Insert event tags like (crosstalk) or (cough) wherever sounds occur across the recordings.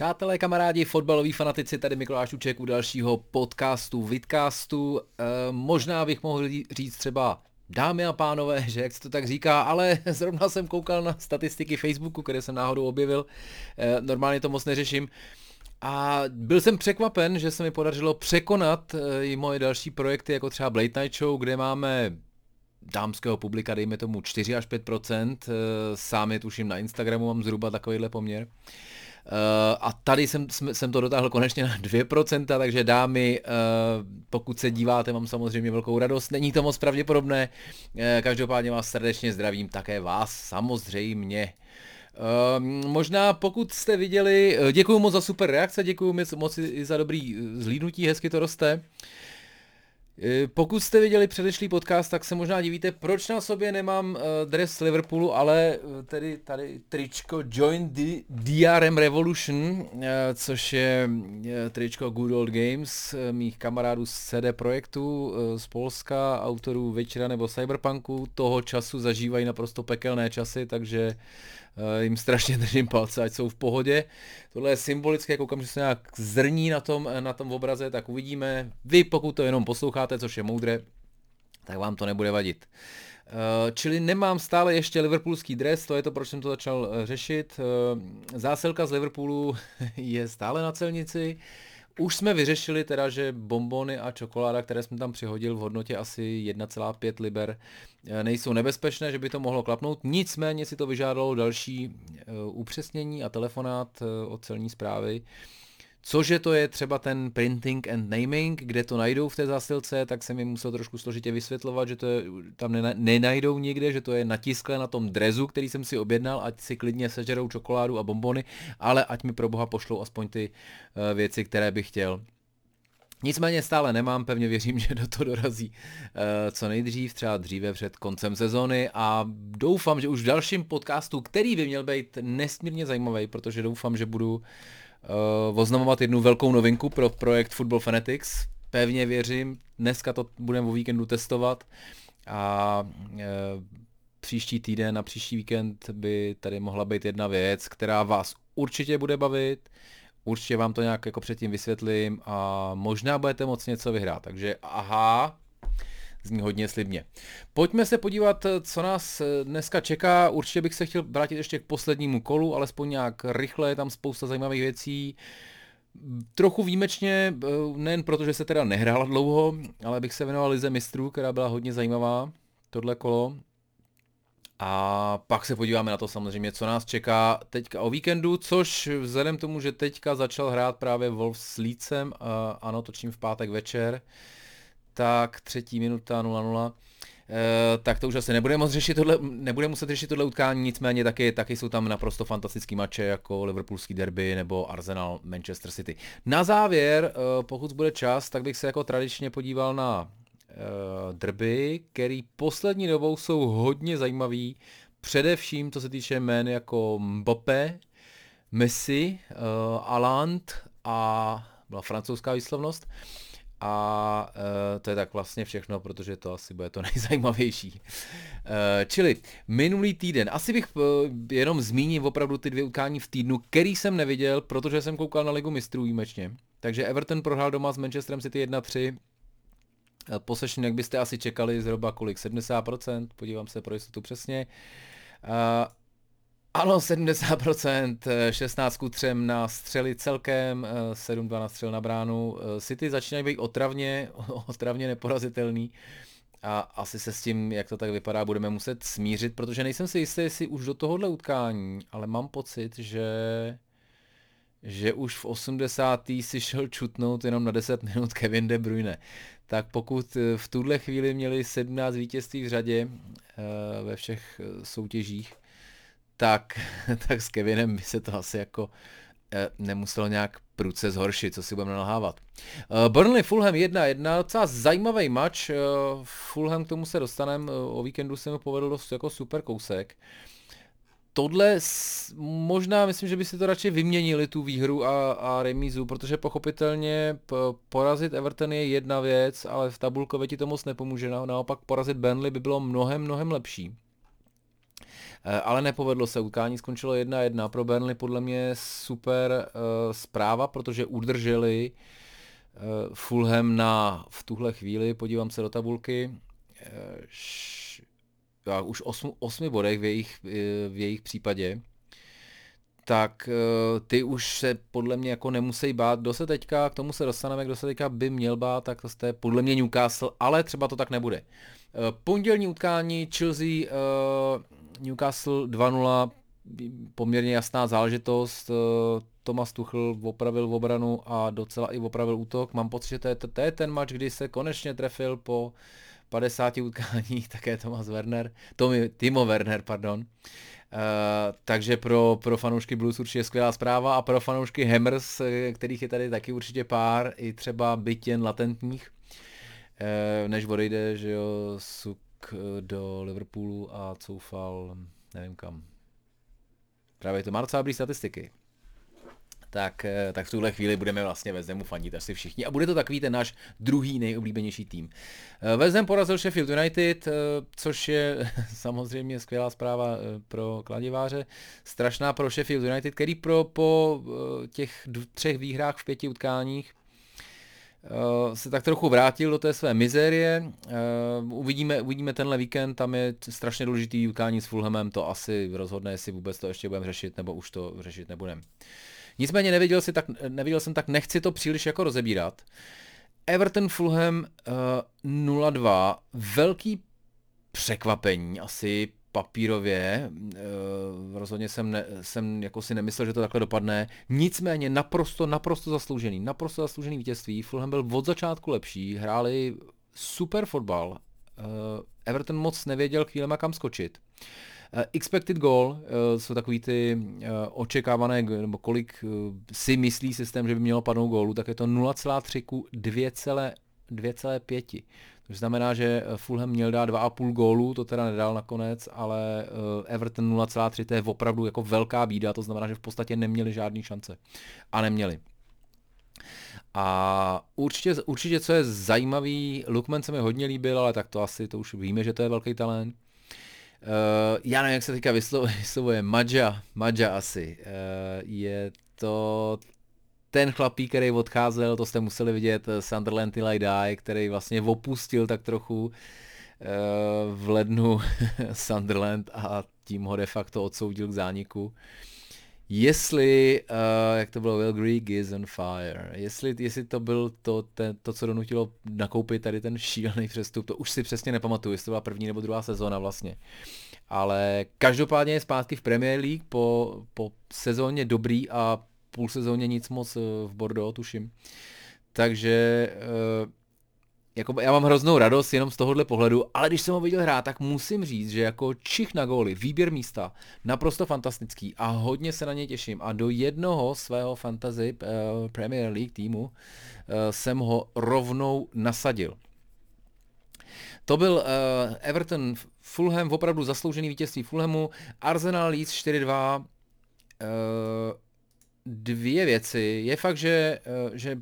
Přátelé, kamarádi, fotbaloví fanatici, tady Mikuláš Uček u dalšího podcastu, vidcastu. E, možná bych mohl říct třeba dámy a pánové, (laughs) že jak se to tak říká, ale (laughs) zrovna jsem koukal na statistiky Facebooku, které jsem náhodou objevil. E, normálně to moc neřeším. A byl jsem překvapen, že se mi podařilo překonat e, i moje další projekty, jako třeba Blade Night Show, kde máme dámského publika, dejme tomu 4 až 5% sám je tuším na Instagramu, mám zhruba takovýhle poměr. Uh, a tady jsem, jsem to dotáhl konečně na 2%, takže dámy, uh, pokud se díváte, mám samozřejmě velkou radost, není to moc pravděpodobné, uh, každopádně vás srdečně zdravím, také vás samozřejmě. Uh, možná pokud jste viděli, děkuji moc za super reakce, děkuji moc i za dobrý zhlídnutí, hezky to roste. Uh, Eh, pokud jste viděli předešlý podcast, tak se možná divíte, proč na sobě nemám uh, dres Liverpoolu, ale uh, tedy tady tričko Join the DRM Revolution, což je tričko Good Old Games, mých kamarádů z CD Projektu z Polska, autorů Večera nebo Cyberpunku, toho času zažívají naprosto pekelné časy, takže Eh, jim strašně (laughs) držím palce, ať jsou v pohodě. Tohle je symbolické, koukám, že se nějak zrní na tom, na tom obraze, tak uvidíme. Vy, pokud to jenom posloucháte, což je moudré, tak vám to nebude vadit. Uh, čili nemám stále ještě liverpoolský dres, to je to, proč jsem to začal řešit. Zásilka z Liverpoolu (laughs) je stále na celnici. Už jsme vyřešili teda, že bombony a čokoláda, které jsme tam přihodil v hodnotě asi 1,5 liber, eh, nejsou nebezpečné, že by to mohlo klapnout. Nicméně si to vyžádalo další eh, upřesnění a telefonát eh, od celní zprávy. Cože to je třeba ten printing and naming, kde to najdou v té zásilce, tak se mi musel trošku složitě vysvětlovat, že to je, tam nenajdou nikde, že to je natisklé na tom drezu, který jsem si objednal, ať si klidně sežerou čokoládu a bombony, ale ať mi pro boha pošlou aspoň ty uh, věci, které bych chtěl. Nicméně stále nemám, pevně věřím, (laughs) že do toho dorazí uh, co nejdřív, třeba dříve před koncem sezony a doufám, že už v dalším podcastu, který by měl být nesmírně zajímavý, protože doufám, že budu uh, uh, oznamovat jednu velkou novinku pro projekt Football Fanatics. Pevně věřím, dneska to budeme o víkendu testovat a uh, příští týden a příští víkend by tady mohla být jedna věc, která vás určitě bude bavit, určitě vám to nějak jako předtím vysvětlím a možná budete moc něco vyhrát. Takže aha, zní hodně slibně. Pojďme se podívat, co nás dneska čeká. Určitě bych se chtěl vrátit ještě k poslednímu kolu, alespoň nějak rychle, je tam spousta zajímavých věcí. Trochu výjimečně, nejen proto, že se teda nehrála dlouho, ale bych se věnoval Lize mistrů, která byla hodně zajímavá, tohle kolo. A pak se podíváme na to samozřejmě, co nás čeká teďka o víkendu, což vzhledem k tomu, že teďka začal hrát právě Wolf s Lícem, ano, točím v pátek večer, tak třetí minuta 0-0. E, tak to už asi nebude moc řešit tohle, nebude muset řešit tohle utkání, nicméně taky, taky jsou tam naprosto fantastický mače jako Liverpoolský derby nebo Arsenal Manchester City. Na závěr, e, pokud bude čas, tak bych se jako tradičně podíval na e, derby, který poslední dobou jsou hodně zajímavý, především co se týče jmén jako Mbappé, Messi, Aland a byla francouzská výslovnost. Uh, a uh, to je tak vlastně všechno, protože to asi bude to (laughs) nejzajímavější. Uh, čili minulý týden, asi bych uh, jenom zmínil opravdu ty dvě utkání v týdnu, který jsem neviděl, protože jsem koukal na Ligu mistrů výjimečně. Takže Everton prohrál doma s Manchesterem City 1-3. Possession, jak byste asi čekali, zhruba kolik? 70%, podívám se pro jistotu přesně. Uh, ano, 70%, 16 ku 3 na střely celkem, 7-2 na střel na bránu. City začínají být otravně, (laughs) otravně neporazitelný a asi se s tím, jak to tak vypadá, budeme muset smířit, protože nejsem si jistý, jestli už do tohohle utkání, ale mám pocit, že že už v 80. si šel čutnout jenom na 10 minut Kevin De Bruyne. Tak pokud v tuhle chvíli měli 17 vítězství v řadě eh, ve všech eh, soutěžích, tak, (laughs) tak s Kevinem by se to asi jako eh, nemuselo nějak prudce zhoršit, co si budeme nalhávat. Eh, Burnley Fulham 1-1, docela zajímavý match, eh, Fulham k tomu se dostaneme, o víkendu se mi povedl dost jako super kousek. Tohle možná myslím, že by si to radši vyměnili tu výhru a, a remízu, protože pochopitelně porazit Everton je jedna věc, ale v tabulkově ti to moc nepomůže, naopak porazit Burnley by bylo mnohem, mnohem lepší. Ale nepovedlo se, utkání skončilo 1-1, pro Burnley podle mě super uh, zpráva, protože udrželi uh, Fulham na v tuhle chvíli, podívám se do tabulky, š, už 8, 8 bodech v jejich, v jejich případě tak eh, ty už se podle mě jako nemusí bát. Kdo se teďka, k tomu se dostaneme, kdo se teďka by měl bát, tak to je podle mě Newcastle, ale třeba to tak nebude. Eh, pondělní utkání Chelsea eh, Newcastle 2-0, poměrně jasná záležitost. Thomas Tuchel opravil v obranu a docela i opravil útok. Mám pocit, že to je, to je ten match, kdy se konečně trefil po 50 utkání, (laughs) také Thomas Werner, Tomi, Timo Werner, pardon. Uh, takže pro, pro fanoušky Blues určitě skvělá zpráva a pro fanoušky Hammers, eh, kterých je tady taky určitě pár, i třeba byt jen latentních, uh, než odejde, že jo, Suk do Liverpoolu a coufal, nevím kam. Právě to má docela statistiky tak, eh, tak v tuhle chvíli budeme vlastně ve Zemu fandit asi všichni. A bude to takový ten náš druhý nejoblíbenější tým. Eh, Vezem porazil Sheffield United, eh, což je (laughs) samozřejmě skvělá zpráva pro kladiváře. Strašná pro Sheffield United, který pro, po těch třech výhrách v pěti utkáních se tak trochu vrátil do té své mizérie. uvidíme, uvidíme tenhle víkend, tam je strašně důležitý utkání s Fulhamem, to asi rozhodne, jestli vůbec to ještě budeme řešit, nebo už to řešit nebudeme. Nicméně neviděl, si tak, neviděl jsem tak, nechci to příliš jako rozebírat. Everton Fulham uh, 0-2, velký překvapení asi papírově, uh, rozhodně jsem, ne, jsem jako si nemyslel, že to takhle dopadne, nicméně naprosto, naprosto zasloužený, naprosto zasloužený vítězství, Fulham byl od začátku lepší, hráli super fotbal, uh, Everton moc nevěděl chvílema kam skočit. Uh, expected goal uh, jsou takový ty uh, očekávané, nebo kolik si myslí systém, že by mělo padnout gólu, tak je to 0,3 ku 2,5. To znamená, že Fulham měl dát 2,5 gólu, to teda nedal nakonec, ale Everton 0,3 to je opravdu jako velká bída, to znamená, že v podstatě neměli žádný šance. A neměli. A určitě, určitě co je zajímavý, Lukman se mi hodně líbil, ale tak to asi, to už víme, že to je velký talent. Uh, já nevím, jak se teďka (laughs) vyslovuje, Madja, Madja asi. Uh, je to ten chlapík, který odcházel, to jste museli vidět, eh, Sunderland Till I Die, který vlastně opustil tak trochu uh, v lednu (laughs) Sunderland a tím ho de facto odsoudil k zániku. Uh, jestli, uh, jak to bylo, Will Greek is on fire, jestli, jestli to byl to, ten, to, co donutilo nakoupit tady ten šílený přestup, to už si přesně nepamatuju, jestli to byla první nebo druhá sezóna vlastně. Ale každopádně je zpátky v Premier League po, po sezóně dobrý a půl sezóně nic moc eh, v Bordeaux, tuším. Takže uh, jako já mám hroznou radost jenom z tohohle pohledu, ale když jsem ho viděl hrát, tak musím říct, že jako čich na góly, výběr místa, naprosto fantastický a hodně se na něj těším. A do jednoho svého fantasy uh, Premier League týmu uh, jsem ho rovnou nasadil. To byl uh, Everton Fulham, opravdu zasloužený vítězství Fulhamu, Arsenal Leeds 4-2, uh, dvě věci. Je fakt, že, uh, že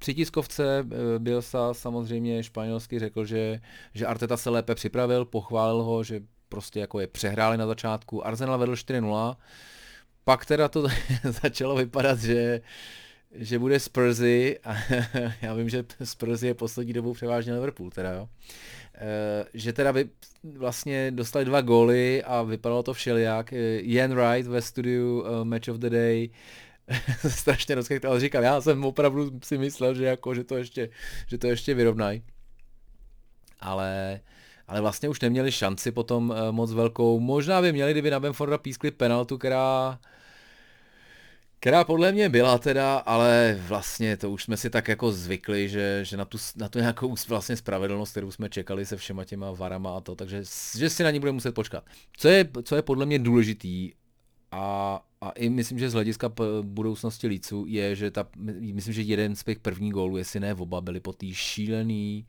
při tiskovce eh, Bielsa samozřejmě španělsky řekl, že, že Arteta se lépe připravil, pochválil ho, že prostě jako je přehráli na začátku. Arsenal vedl 4-0, pak teda to (laughs) začalo vypadat, že, že bude Spursy a (laughs) já vím, že Spursy je poslední dobou převážně Liverpool teda jo. E, že teda vy, vlastně dostali dva góly a vypadalo to všelijak. Ian Wright ve studiu Match of the Day (laughs) strašně rozkechtal, říkal, já jsem opravdu si myslel, že, jako, že, to, ještě, že to ještě vyrovnají. Ale, ale vlastně už neměli šanci potom uh, moc velkou. Možná by měli, kdyby na Benforda pískli penaltu, která která podle mě byla teda, ale vlastně to už jsme si tak jako zvykli, že, že na, tu, na tu nějakou vlastně spravedlnost, kterou jsme čekali se všema těma varama a to, takže že si na ní budeme muset počkat. Co je, co je podle mě důležitý a a i myslím, že z hlediska budoucnosti Líců je, že ta, myslím, že jeden z těch prvních gólů, jestli ne oba, byli po té šílený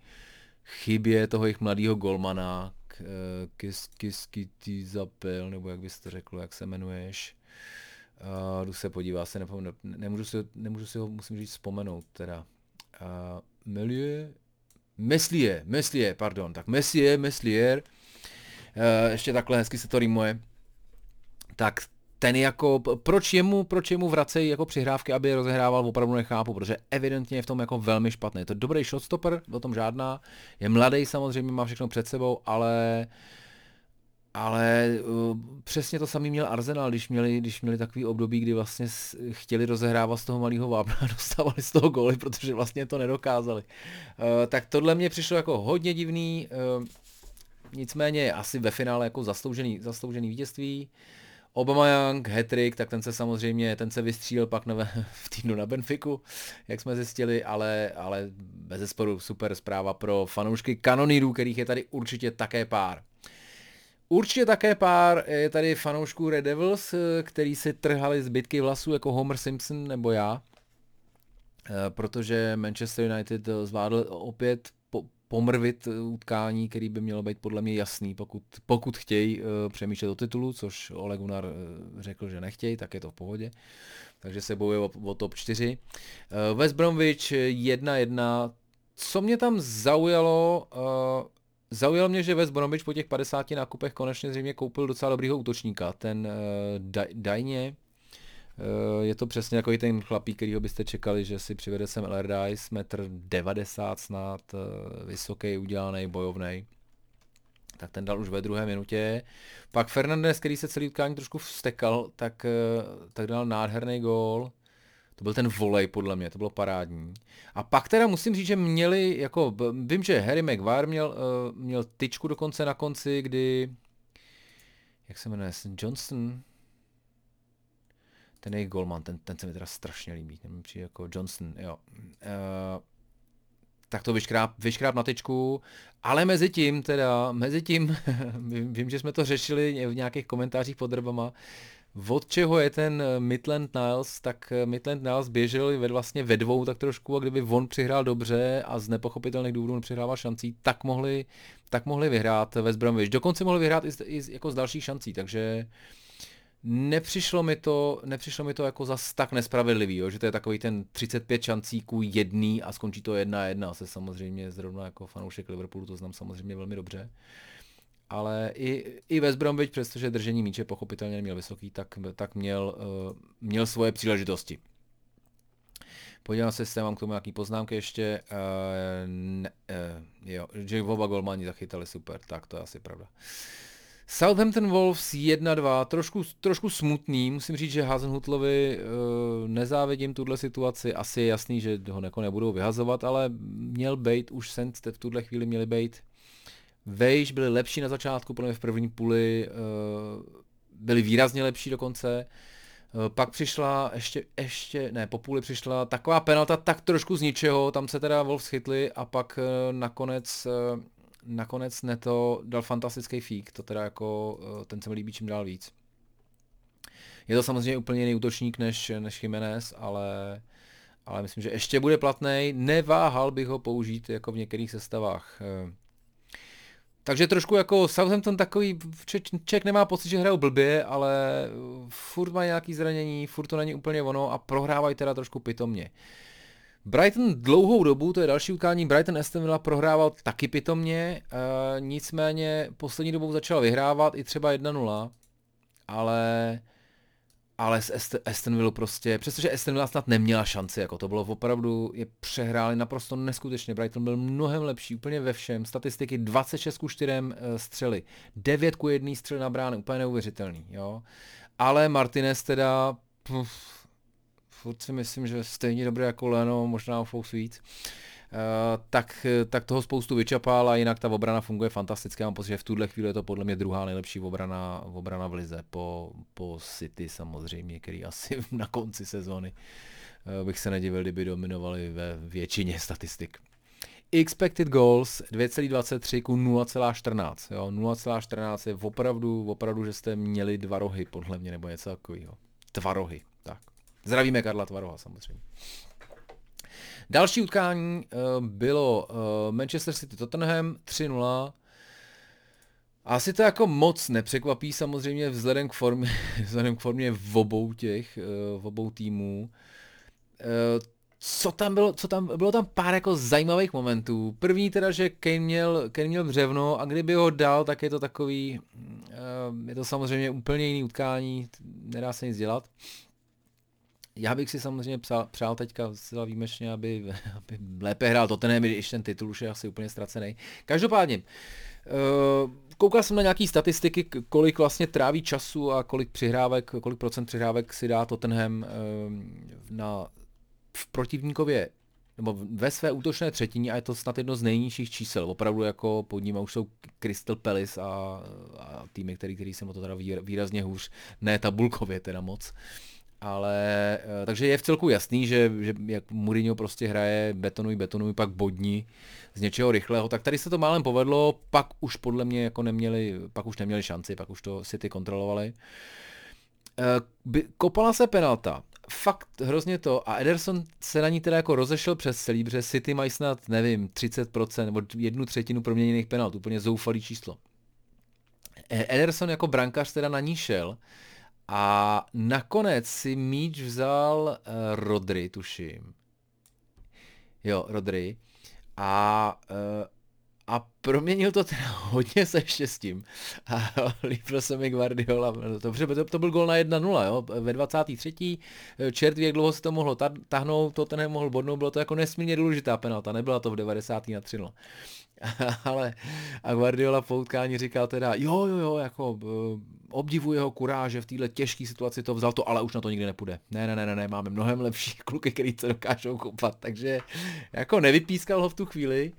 chybě toho jejich mladého golmana, Kis, Kis, Zapil, nebo jak bys to řekl, jak se jmenuješ. Uh, jdu se podívat, se nepomenu, nemůžu si, nemůžu si ho, musím říct, vzpomenout teda. Uh, Melieu, Meslier, Meslier, pardon, tak Meslier, Meslier, uh, ještě takhle hezky se to rýmuje tak ten jako, proč jemu, proč jemu vracejí jako přihrávky, aby je rozehrával, opravdu nechápu, protože evidentně je v tom jako velmi špatný. Je to dobrý shotstopper, o tom žádná, je mladý samozřejmě, má všechno před sebou, ale ale uh, přesně to samý měl Arsenal, když měli, když měli takový období, kdy vlastně chtěli rozehrávat z toho malého vápna a (laughs) dostávali z toho góly, protože vlastně to nedokázali. Uh, tak tohle mě přišlo jako hodně divný, uh, nicméně asi ve finále jako zasloužený, zasloužený vítězství. Obama Young, Hattrick, tak ten se samozřejmě, ten se vystřílel pak na, v týdnu na Benfiku, jak jsme zjistili, ale, ale bez zesporu super zpráva pro fanoušky kanonírů, kterých je tady určitě také pár. Určitě také pár je tady fanoušků Red Devils, který si trhali zbytky vlasů jako Homer Simpson nebo já, eh, protože Manchester United zvládl opět pomrvit utkání, který by mělo být podle mě jasný, pokud, pokud chtějí uh, přemýšlet o titulu, což Ole Gunnar uh, řekl, že nechtějí, tak je to v pohodě. Takže se bojuje o, o top 4. Uh, West Bromwich 1-1. Co mě tam zaujalo, Zaujalo mě, že West Bromwich po těch 50 nákupech konečně zřejmě koupil docela dobrýho útočníka. Ten uh, Dajně, je to přesně jako i ten chlapík, kterýho byste čekali, že si přivede sem Allardyce, metr 90 snad, uh, vysoký, udělaný, bojovný. Tak ten dal už ve druhé minutě. Pak Fernandez, který se celý utkání trošku vstekal, tak, uh, tak dal nádherný gól. To byl ten volej podle mě, to bylo parádní. A pak teda musím říct, že měli, jako, vím, že Harry Maguire měl, měl tyčku dokonce na konci, kdy, jak se jmenuje, Johnson, ten jejich golman, ten, ten se mi teda strašně líbí, ten přijde jako Johnson, jo. Uh, tak to vyškráp, vyškráp na tyčku, ale mezi tím teda, mezi tím, (laughs) vím, že jsme to řešili v nějakých komentářích pod drbama, od čeho je ten eh, Midland Niles, tak eh, Midland Niles běžel ve, vlastně ve dvou tak trošku a kdyby on přihrál dobře a z nepochopitelných důvodů nepřihrával šancí, tak mohli, tak mohli vyhrát West Bromwich. Dokonce mohli vyhrát i, i jako z dalších šancí, takže nepřišlo mi to, nepřišlo mi to jako zas tak nespravedlivý, jo? že to je takový ten 35 šancí ku jedný a skončí to jedna jedna, se samozřejmě zrovna jako fanoušek Liverpoolu to znám samozřejmě velmi dobře. Uh, ale i, i West Bromwich, přestože držení míče pochopitelně neměl vysoký, tak, tak měl, uh, měl svoje příležitosti. Podívám se, jestli mám k tomu nějaký poznámky ještě. Uh, ne, uh, jo, že oba golmani zachytali super, tak to je asi pravda. Southampton Wolves 1-2, trošku, trošku smutný, musím říct, že Hazenhutlovi uh, nezávidím tuhle situaci, asi je jasný, že ho jako nebudou vyhazovat, ale měl být už sen v tuhle chvíli měli být Vejš byli lepší na začátku, podle mě v první půli uh, byli výrazně lepší dokonce. Uh, pak přišla ještě, ještě, ne, po půli přišla taková penalta tak trošku z ničeho, tam se teda Wolves chytli a pak uh, nakonec, uh, nakonec Neto dal fantastický fík, to teda jako, uh, ten se mi líbí čím dál víc. Je to samozřejmě úplně jiný útočník než, než Jiménez, ale, ale myslím, že ještě bude platný. Neváhal bych ho použít jako v některých sestavách. Takže trošku jako Southampton takový, člověk nemá pocit, že hrajou blbě, ale furt má nějaký zranění, furt to není úplně ono a prohrávají teda trošku pitomně. Brighton dlouhou dobu, to je další utkání, Brighton Aston Villa prohrával taky pitomně, e, nicméně poslední dobou začal vyhrávat i třeba 1-0, ale ale s Aston Villa prostě, přestože Aston Villa snad neměla šanci, jako to bylo opravdu, je přehráli naprosto neskutečně, Brighton byl mnohem lepší, úplně ve všem, statistiky 26 ku 4 eh, střely, 9 ku 1 střely na brány, úplně neuvěřitelný, jo. Ale Martinez teda, puf, furt si myslím, že stejně dobré jako Leno, možná o fous víc. Uh, tak, tak toho spoustu vyčapal a jinak ta obrana funguje fantasticky. Mám pocit, že v tuhle chvíli je to podle mě druhá nejlepší obrana, obrana v lize po, po City samozřejmě, který asi (laughs) na konci sezóny uh, bych se nedivil, kdyby dominovali ve většině statistik. Expected goals 2,23 ku 0,14. 0,14 je opravdu, opravdu, že jste měli dva rohy, podle mě, nebo něco takového. Dva rohy. Zdravíme Karla Tvaroha samozřejmě. Další utkání uh, bylo uh, Manchester City Tottenham 3-0. Asi to jako moc nepřekvapí samozřejmě vzhledem k formě, (laughs) vzhledem k formě v obou těch, uh, v obou týmů. Co tam bylo, co tam, bylo tam pár jako zajímavých momentů. První teda, že Kane měl, Kane měl břevno a kdyby ho dal, tak je to takový, je to samozřejmě úplně jiný utkání, nedá se nic dělat. Já bych si samozřejmě přál, přál teďka zcela výjimečně, aby, (laughs) aby lépe hrál Tottenham, když ten titul už je asi úplně ztracený. Každopádně, uh, koukal jsem na nějaký statistiky, kolik vlastně tráví času a kolik přihrávek, kolik procent přihrávek si dá Tottenham uh, na v protivníkově nebo ve své útočné třetině a je to snad jedno z nejnižších čísel. Opravdu jako pod ním už jsou Crystal Palace a, a týmy, který, který jsem o to teda výrazně hůř, ne tabulkově teda moc. Ale, eh, takže je v celku jasný, že, že jak Mourinho prostě hraje betonuj, betonuj, pak bodní z něčeho rychlého, tak tady se to málem povedlo, pak už podle mě jako neměli, pak už neměli šanci, pak už to City kontrolovali. Eh, kopala se penalta fakt hrozně to a Ederson se na ní teda jako rozešel přes celý, protože City mají snad, nevím, 30% nebo jednu třetinu proměněných penalt, úplně zoufalý číslo. E, Ederson jako brankář teda na ní šel a nakonec si míč vzal uh, Rodry, tuším. Jo, Rodry. A uh, a proměnil to teda (laughs) hodně se štěstím. A (laughs) líbil se mi Guardiola. Dobře, to, to byl gol na 1-0, jo. Ve 23. čert jak dlouho se to mohlo tahnout, to ten nemohl bodnout, bylo to jako nesmírně důležitá penalta, nebyla to v 90. na 3 (laughs) Ale a Guardiola po utkání říkal teda, jo, jo, jo, jako uh, obdivuji jeho kuráže v této těžké situaci to vzal to, ale už na to nikdy nepůjde. Ne, ne, ne, ne, ne máme mnohem lepší (laughs) kluky, který to dokážou koupat, takže jako nevypískal ho v tu chvíli.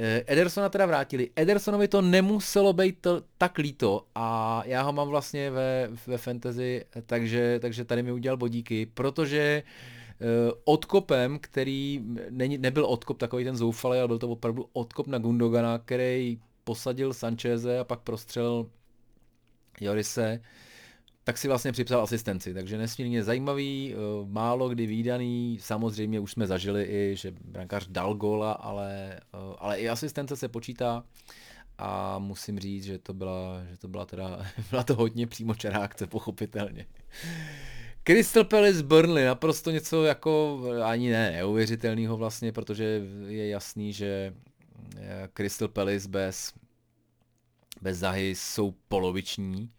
Eh, Edersona teda vrátili. Edersonovi to nemuselo být to, tak líto a já ho mám vlastně ve, ve fantasy, takže, takže tady mi udělal bodíky, protože uh, odkopem, který není, nebyl odkop takový ten zoufalý, ale byl to opravdu odkop na Gundogana, který posadil Sancheze a pak prostřelil Jorise, tak si vlastně připsal asistenci, takže nesmírně zajímavý, eh, málo kdy výdaný, samozřejmě už jsme zažili i, že brankář dal góla, ale, eh, ale i asistence se počítá. A musím říct, že to byla, že to byla teda, (laughs) byla to hodně přímočará akce, pochopitelně. Crystal Palace Burnley, naprosto něco jako, ani ne, neuvěřitelného vlastně, protože je jasný, že eh, Crystal Palace bez, bez Zahy jsou poloviční,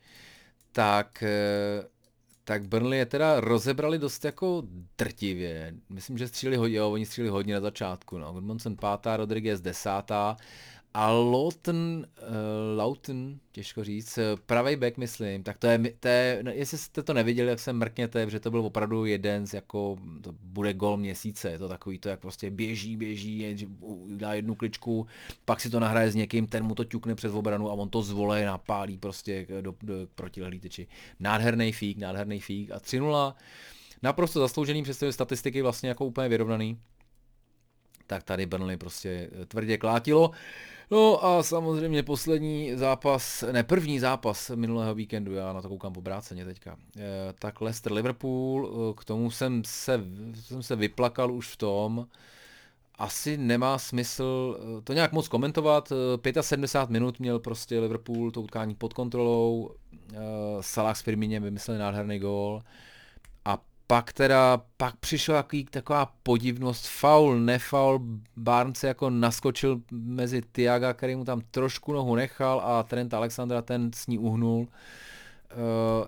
tak, eh, tak Burnley je teda rozebrali dost jako drtivě. Myslím, že stříleli hodně, jo, oni stříleli hodně na začátku. No. Goodmanson pátá, Rodriguez desátá a Lawton, uh, Lawton, těžko říct, eh, pravý back myslím, tak to je, to je, no, jestli jste to neviděli, jak se mrkněte, protože to byl opravdu jeden z jako, to bude gol měsíce, je to takový to, jak prostě běží, běží, je, dá jednu kličku, pak si to nahraje s někým, ten mu to ťukne přes obranu a on to zvolej, napálí prostě do, do protilehlý tyči. Nádherný fík, nádherný fík a 3 naprosto zasloužený, přestože statistiky vlastně jako úplně vyrovnaný, tak tady Burnley prostě tvrdě klátilo. No a samozřejmě poslední zápas, ne první zápas minulého víkendu, já na to koukám obráceně teďka, e, tak Leicester Liverpool, eh, k tomu jsem se, jsem se vyplakal už v tom, asi nemá smysl eh, to nějak moc komentovat. 75 minut měl prostě Liverpool to utkání pod kontrolou. Salah s Firminem vymyslel nádherný gól pak teda, pak přišla jaký, taková podivnost, faul, nefaul, Barnes jako naskočil mezi Tiaga, který mu tam trošku nohu nechal a Trent Alexandra ten s ní uhnul. Uh,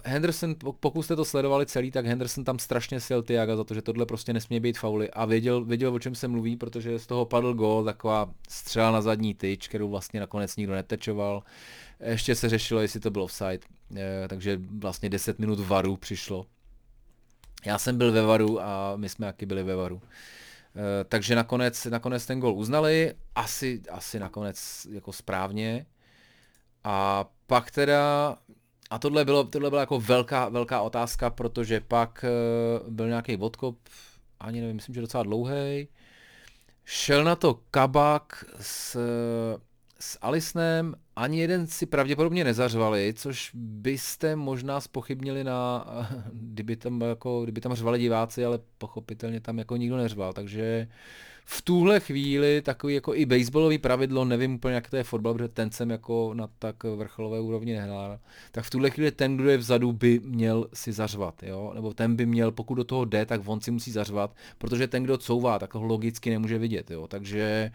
Henderson, pokud jste to sledovali celý, tak Henderson tam strašně sil Tiaga za to, že tohle prostě nesmí být fauly a věděl, věděl o čem se mluví, protože z toho padl gol, taková střela na zadní tyč, kterou vlastně nakonec nikdo netečoval. Ještě se řešilo, jestli to byl offside, uh, takže vlastně 10 minut varu přišlo já jsem byl ve Varu a my jsme taky byli ve Varu. E, takže nakonec, nakonec ten gol uznali, asi, asi nakonec jako správně. A pak teda, a tohle, bylo, tohle byla jako velká, velká otázka, protože pak e, byl nějaký odkop, ani nevím, myslím, že docela dlouhý. Šel na to Kabak s, s Alisnem ani jeden si pravděpodobně nezařvali, což byste možná spochybnili na, (laughs) kdyby tam, jako, kdyby tam řvali diváci, ale pochopitelně tam jako nikdo neřval, takže v tuhle chvíli takový jako i baseballový pravidlo, nevím úplně jak to je fotbal, protože ten jsem jako na tak vrcholové úrovni nehrál, tak v tuhle chvíli ten, kdo je vzadu, by měl si zařvat, jo? nebo ten by měl, pokud do toho jde, tak on si musí zařvat, protože ten, kdo couvá, tak ho logicky nemůže vidět, jo? takže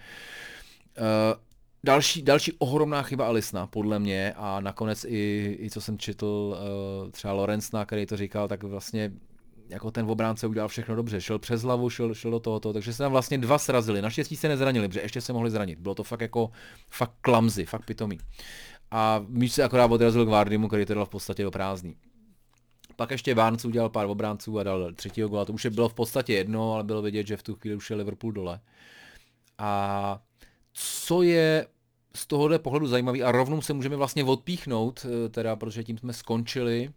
uh, Další, další ohromná chyba Alisna, podle mě, a nakonec i, i co jsem četl, uh, třeba Lorenzna, který to říkal, tak vlastně jako ten obránce udělal všechno dobře, šel přes hlavu, šel, šel do tohoto, takže se tam vlastně dva srazili, naštěstí se nezranili, protože ještě se mohli zranit, bylo to fakt jako, fakt klamzy, fakt pitomý. A míč se akorát odrazil k Vardymu, který to dal v podstatě do prázdný. Pak ještě Barnes udělal pár obránců a dal třetího gola, to už je bylo v podstatě jedno, ale bylo vidět, že v tu chvíli už je Liverpool dole. A co je z tohohle pohledu zajímavý a rovnou se můžeme vlastně odpíchnout, eh, teda protože tím jsme skončili,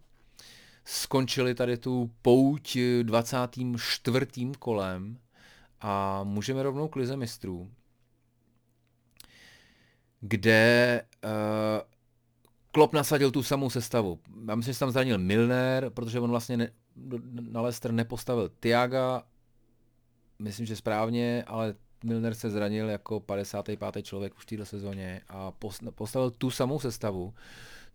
skončili tady tu pouť 24. kolem a můžeme rovnou k lize mistrů, kde uh, Klopp nasadil tu samou sestavu. Já myslím, že tam zranil Milner, protože on vlastně ne, na Leicester nepostavil Tiaga, myslím, že správně, ale Milner se zranil jako 55. člověk už v této sezóně a postavil tu samou sestavu.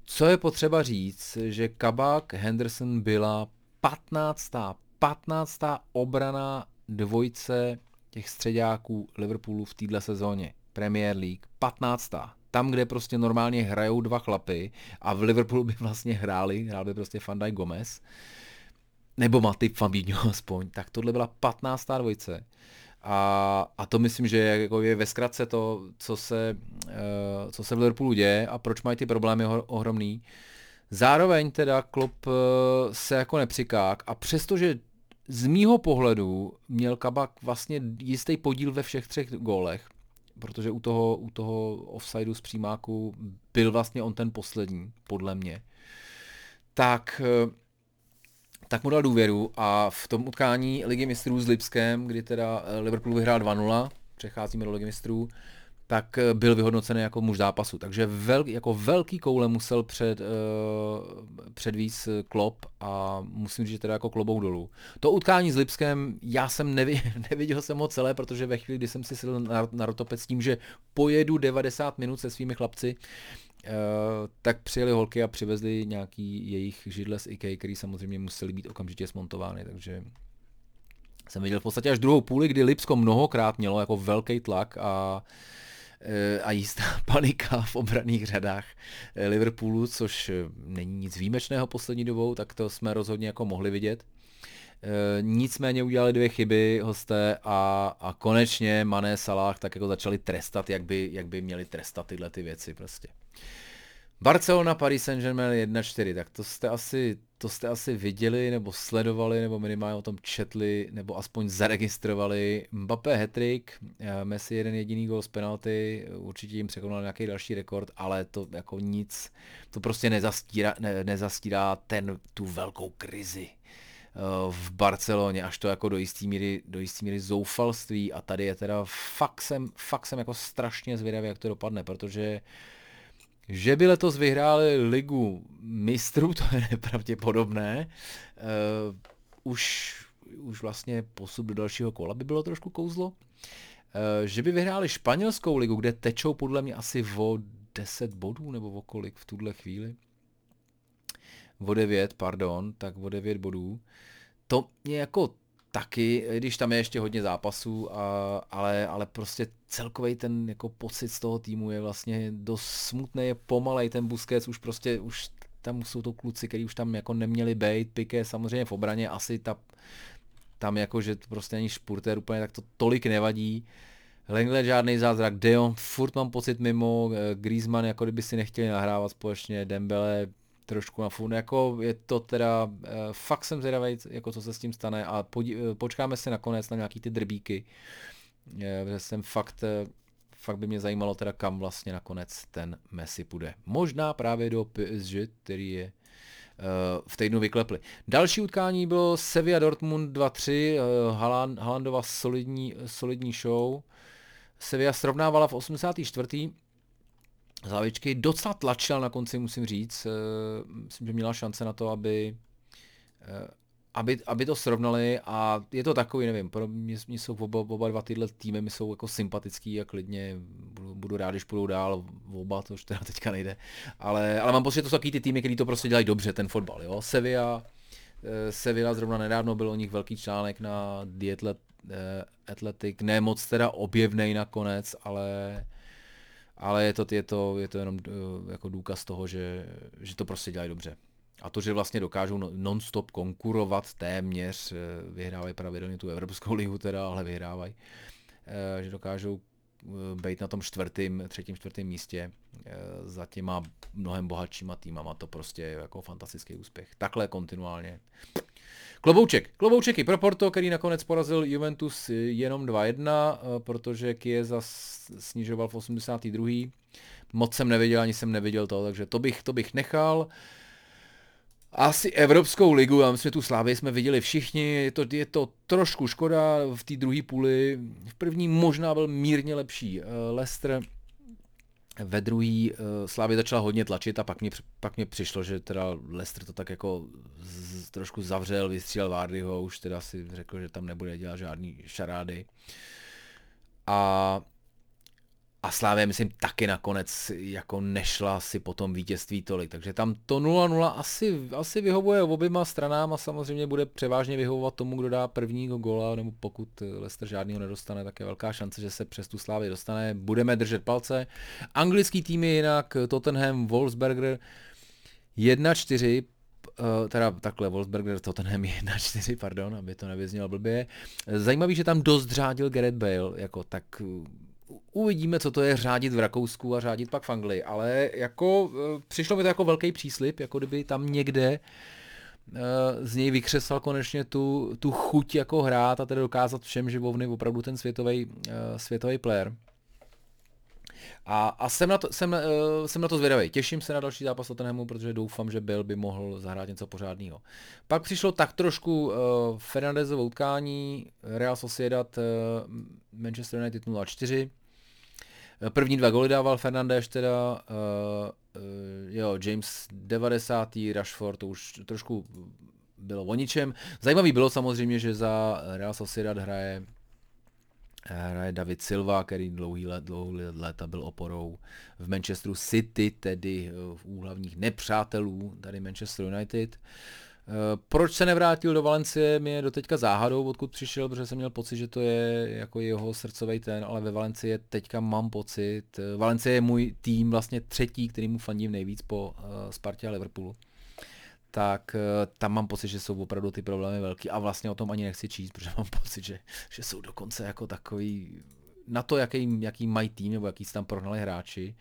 Co je potřeba říct, že Kabak Henderson byla 15. 15. obrana dvojce těch středáků Liverpoolu v této sezóně. Premier League 15. Tam, kde prostě normálně hrajou dva chlapy a v Liverpoolu by vlastně hráli, hrál by prostě Fandaj Gomez, nebo Matip Fabinho aspoň, tak tohle byla 15. dvojce. A, a to myslím, že je, jako je ve zkratce to, co se, uh, co se v Liverpoolu děje a proč mají ty problémy ohromný. Zároveň teda Klopp uh, se jako nepřikák a přestože z mýho pohledu měl Kabak vlastně jistý podíl ve všech třech gólech, protože u toho, u toho offsideu z přímáku byl vlastně on ten poslední, podle mě, tak uh, tak mu dal důvěru a v tom utkání Ligy mistrů s Lipskem, kdy teda eh, Liverpool vyhrál 2-0, přecházíme do Ligy mistrů, tak eh, byl vyhodnocený jako muž zápasu. Takže vel, jako velký koule musel před, uh, předvíz Klop a musím říct, že teda jako klobou dolů. To utkání s Lipskem, já jsem nevi, (laughs) neviděl jsem ho celé, protože ve chvíli, kdy jsem si sedl na, na rotopec s tím, že pojedu 90 minut se svými chlapci, tak přijeli holky a přivezli nějaký jejich židle z IKEA, který samozřejmě museli být okamžitě smontovány, takže jsem viděl v podstatě až druhou půli, kdy Lipsko mnohokrát mělo jako velký tlak a eh, a jistá (laughs) panika v obraných řadách eh, Liverpoolu, což není nic výjimečného poslední dobou, tak to jsme rozhodně jako mohli vidět. Nicméně udělali dvě chyby hosté a, a konečně Mané Salah tak jako začali trestat, jak by, jak by měli trestat tyhle ty věci prostě. Barcelona, Paris Saint-Germain 1-4, tak to jste, asi, to jste asi viděli, nebo sledovali, nebo minimálně o tom četli, nebo aspoň zaregistrovali. Mbappé hetrik, eh, Messi jeden jediný gol z penalty, určitě jim překonal nějaký další rekord, ale to jako nic, to prostě nezastírá, ne, nezastírá ten, tu velkou krizi eh, v Barceloně, až to jako do jistý míry, do jistý míry zoufalství a tady je teda fakt jsem, fakt jsem jako strašně zvědavý, jak to dopadne, protože uh, že by letos vyhráli ligu mistrů, (laughs) to je nepravděpodobné. Uh, už, už vlastně posup do dalšího kola by bylo trošku kouzlo. Uh, že by vyhráli španělskou ligu, kde tečou podle mě asi o 10 bodů nebo o kolik v tuhle chvíli. O 9, pardon, tak o 9 bodů. To mě jako taky, když tam je ještě hodně zápasů, a, ale, ale prostě celkový ten jako pocit z toho týmu je vlastně dost smutný, je pomalej, ten Busquets už prostě, už tam jsou to kluci, kteří už tam jako neměli být, Piqué samozřejmě v obraně, asi ta, tam jako, že prostě není špurter úplně, tak to tolik nevadí. Lenglet žádný zázrak, Deon furt mám pocit mimo, eh, Griezmann jako kdyby si nechtěli nahrávat společně, Dembele trošku na fun. Jako je to teda, uh, fakt jsem zvědavý, jako co se s tím stane a podí, uh, počkáme si nakonec na nějaký ty drbíky. Uh, jsem fakt, fakt by mě zajímalo teda kam vlastně nakonec ten Messi půjde. Možná právě do PSG, který je v týdnu vyklepli. Další utkání bylo Sevilla Dortmund 2-3, Haaland, Haalandova solidní, solidní show. Sevilla srovnávala v 84. závěčky docela tlačil na konci, musím říct. Myslím, že měla šance na to, aby aby, aby to srovnali. A je to takový, nevím, pro mě, mě jsou oba, oba dva tyhle týmy mi jsou jako sympatický a klidně budu, budu rád, když půjdou dál, oba, to už teda teďka nejde, ale, ale mám pocit, že to jsou takový ty týmy, který to prostě dělají dobře, ten fotbal, jo, Sevilla, eh, Sevilla zrovna nedávno byl o nich velký článek na eh, Athletic, ne moc teda objevnej nakonec, ale ale je to, je to, je to jenom eh, jako důkaz toho, že, že to prostě dělají dobře. A to, že vlastně dokážou no, non-stop konkurovat téměř, eh, vyhrávají pravidelně tu Evropskou (laughs) ligu teda, ale vyhrávají, eh, že dokážou být na tom čtvrtým, třetím, čtvrtém místě za těma mnohem bohatšíma týmama, to prostě je jako fantastický úspěch. Takhle kontinuálně. Klobouček. Klobouček i pro Porto, který nakonec porazil Juventus jenom 2-1, protože Chiesa snižoval v 82. Moc jsem neviděl, ani jsem neviděl to, takže to bych, to bych nechal asi Evropskou ligu, já myslím, že tu Slávy jsme viděli všichni, je to, je to trošku škoda v té druhé půli, v první možná byl mírně lepší. Eh, Leicester ve druhý uh, Slávy začala hodně tlačit a pak mě, pak mě přišlo, že teda Leicester to tak jako z, trošku zavřel, vystřílel Vardyho, už teda si řekl, že tam nebude dělat žádný šarády. A a Slávě, myslím, taky nakonec jako nešla si po tom vítězství tolik. Takže tam to 0-0 asi, asi vyhovuje oběma stranám a samozřejmě bude převážně vyhovovat tomu, kdo dá prvního gola, nebo pokud Leicester žádného nedostane, tak je velká šance, že se přes tu Slávy dostane. Budeme držet palce. Anglický tým je jinak Tottenham, Wolfsberger 1-4, Uh, teda takhle, Wolfsberger Tottenham 1-4, pardon, aby to nevyznělo blbě. Zajímavý, že tam dost řádil Gareth Bale, jako tak uvidíme, co to je řádit v Rakousku a řádit pak v Anglii, ale jako e, přišlo mi to jako velký příslip, jako kdyby tam někde e, z něj vykřesal konečně tu, tu chuť jako hrát a tedy dokázat všem, že Vovny opravdu ten světový e, světový player. A, a jsem, na to, jsem, uh, jsem na to zvědavý. Těším se na další zápas Tottenhamu, protože doufám, že Bill by mohl zahrát něco pořádného. Pak přišlo tak trošku uh, Fernandezovo utkání, Real Sociedad, uh, Manchester United 0-4. První dva goly dával Fernandes teda, uh, uh, jo, James 90. Rashford, to už trošku bylo o ničem. Zajímavý bylo samozřejmě, že za Real Sociedad hraje hraje David Silva, který dlouhý let, dlouhý léta byl oporou v Manchesteru City, tedy eh, v úhlavních nepřátelů tady Manchester United. Eh, proč se nevrátil do Valencie, mi je doteďka záhadou, odkud přišel, protože jsem měl pocit, že to je jako jeho srdcový ten, ale ve Valencii teďka mám pocit. Eh, Valencie je můj tým vlastně třetí, který mu fandím nejvíc po Spartě a Liverpoolu tak eh, tam mám pocit, že jsou opravdu ty problémy velký a vlastně o tom ani nechci číst, (laughs) protože mám pocit, že, že jsou dokonce jako takový, na to, jaký, jaký mají tým nebo jaký tam prohnali hráči,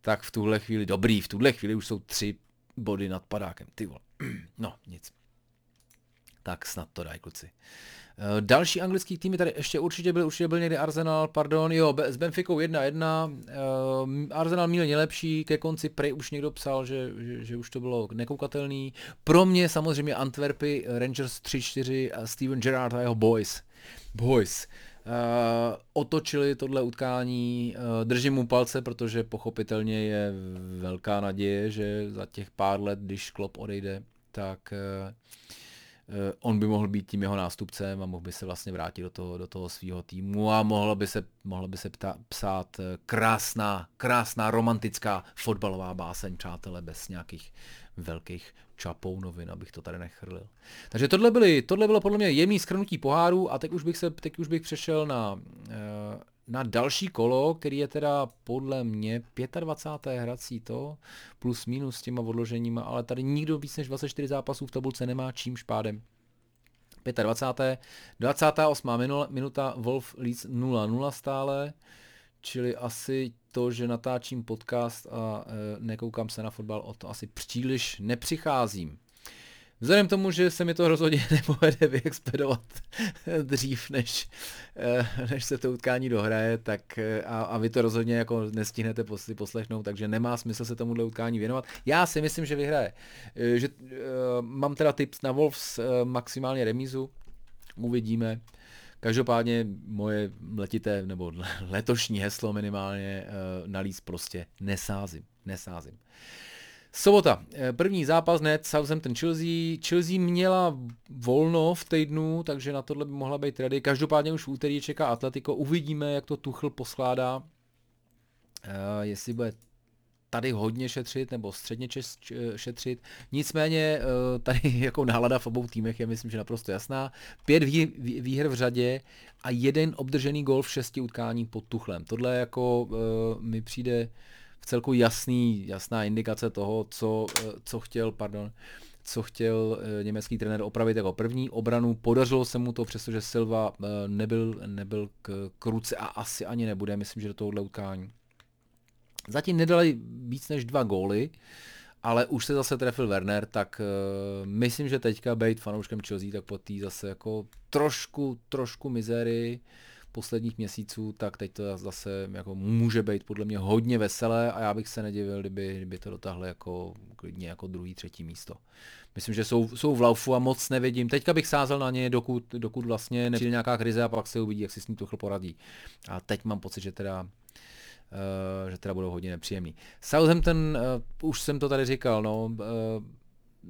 tak v tuhle chvíli, dobrý, v tuhle chvíli už jsou tři body nad padákem, ty vole. (clears throat) No, nic. Tak snad to dají kluci. Eh, další anglický týmy tady ještě určitě byl, určitě byl někdy Arsenal, pardon, jo, s Benficou 1-1, uh, Arsenal měl nejlepší, ke konci prej už někdo psal, že, že, že už to bylo nekoukatelný. Pro mě samozřejmě Antwerpy, Rangers 3-4 a Steven Gerrard a jeho boys. Boys. Uh, otočili tohle utkání, uh, držím mu palce, protože pochopitelně je velká naděje, že za těch pár let, když Klopp odejde, tak uh, Eh, on by mohl být tím jeho nástupcem a mohl by se vlastně vrátit do toho, do toho svého týmu a mohlo by se, mohlo by se pta, psát eh, krásná, krásná romantická fotbalová báseň, přátelé, bez nějakých velkých čapou novin, abych to tady nechrlil. Takže tohle, byly, tohle bylo podle mě jemný skrnutí poháru a teď už bych, se, teď už bych přešel na, eh, na další kolo, který je teda podle mě 25. hrací to, plus minus s těma odloženíma, ale tady nikdo víc než 24 zápasů v tabulce nemá čím špádem. 25. 28. minuta Wolf Leeds 0-0 stále, čili asi to, že natáčím podcast a e, nekoukám se na fotbal, o to asi příliš nepřicházím. Vzhledem k tomu, že se mi to rozhodně (laughs) nepovede vyexpedovat dřív, než, eh, než se to utkání dohraje, tak eh, a, a vy to rozhodně jako nestihnete poslechnout, takže nemá smysl se tomuhle utkání věnovat. Já si myslím, že vyhraje. Eh, že, mám teda tips na Wolves maximálně remízu, uvidíme. Každopádně moje letité, nebo letošní heslo minimálně, na líst prostě nesázím, nesázím. Sobota, eh, první zápas net Southampton Chelsea. Chelsea měla volno v týdnu, takže na tohle by mohla být ready. Každopádně už v úterý čeká Atletico. Uvidíme, jak to Tuchl poskládá. Uh, jestli bude tady hodně šetřit nebo středně šetřit. Nicméně uh, tady (laughs) jako nálada v obou týmech je myslím, že naprosto jasná. Pět vý, vý, výher v řadě a jeden obdržený gol v šesti utkání pod Tuchlem. Tohle jako uh, mi přijde v celku jasný, jasná indikace toho, co, eh, co chtěl, pardon, co chtěl eh, německý trenér opravit jako první obranu. Podařilo se mu to, přestože Silva eh, nebyl, nebyl k, k ruce a asi ani nebude, myslím, že do tohohle utkání. Zatím nedali víc než dva góly, ale už se zase trefil Werner, tak uh, myslím, že teďka být fanouškem Chelsea, tak po té zase jako trošku, trošku mizery, uh, posledních měsíců, tak teď to zase jako může být podle mě hodně veselé a já bych se nedivil, kdyby, kdyby to dotáhlo jako klidně jako druhý, třetí místo. Myslím, že jsou, jsou v laufu a moc nevidím. Teďka bych sázel na ně, dokud, dokud vlastně nepřijde nějaká krize a pak se uvidí, jak si s ní Tuchl poradí. A teď mám pocit, že teda Uh, že teda budou hodně nepříjemný. Southampton, uh, už jsem to tady říkal, no, uh,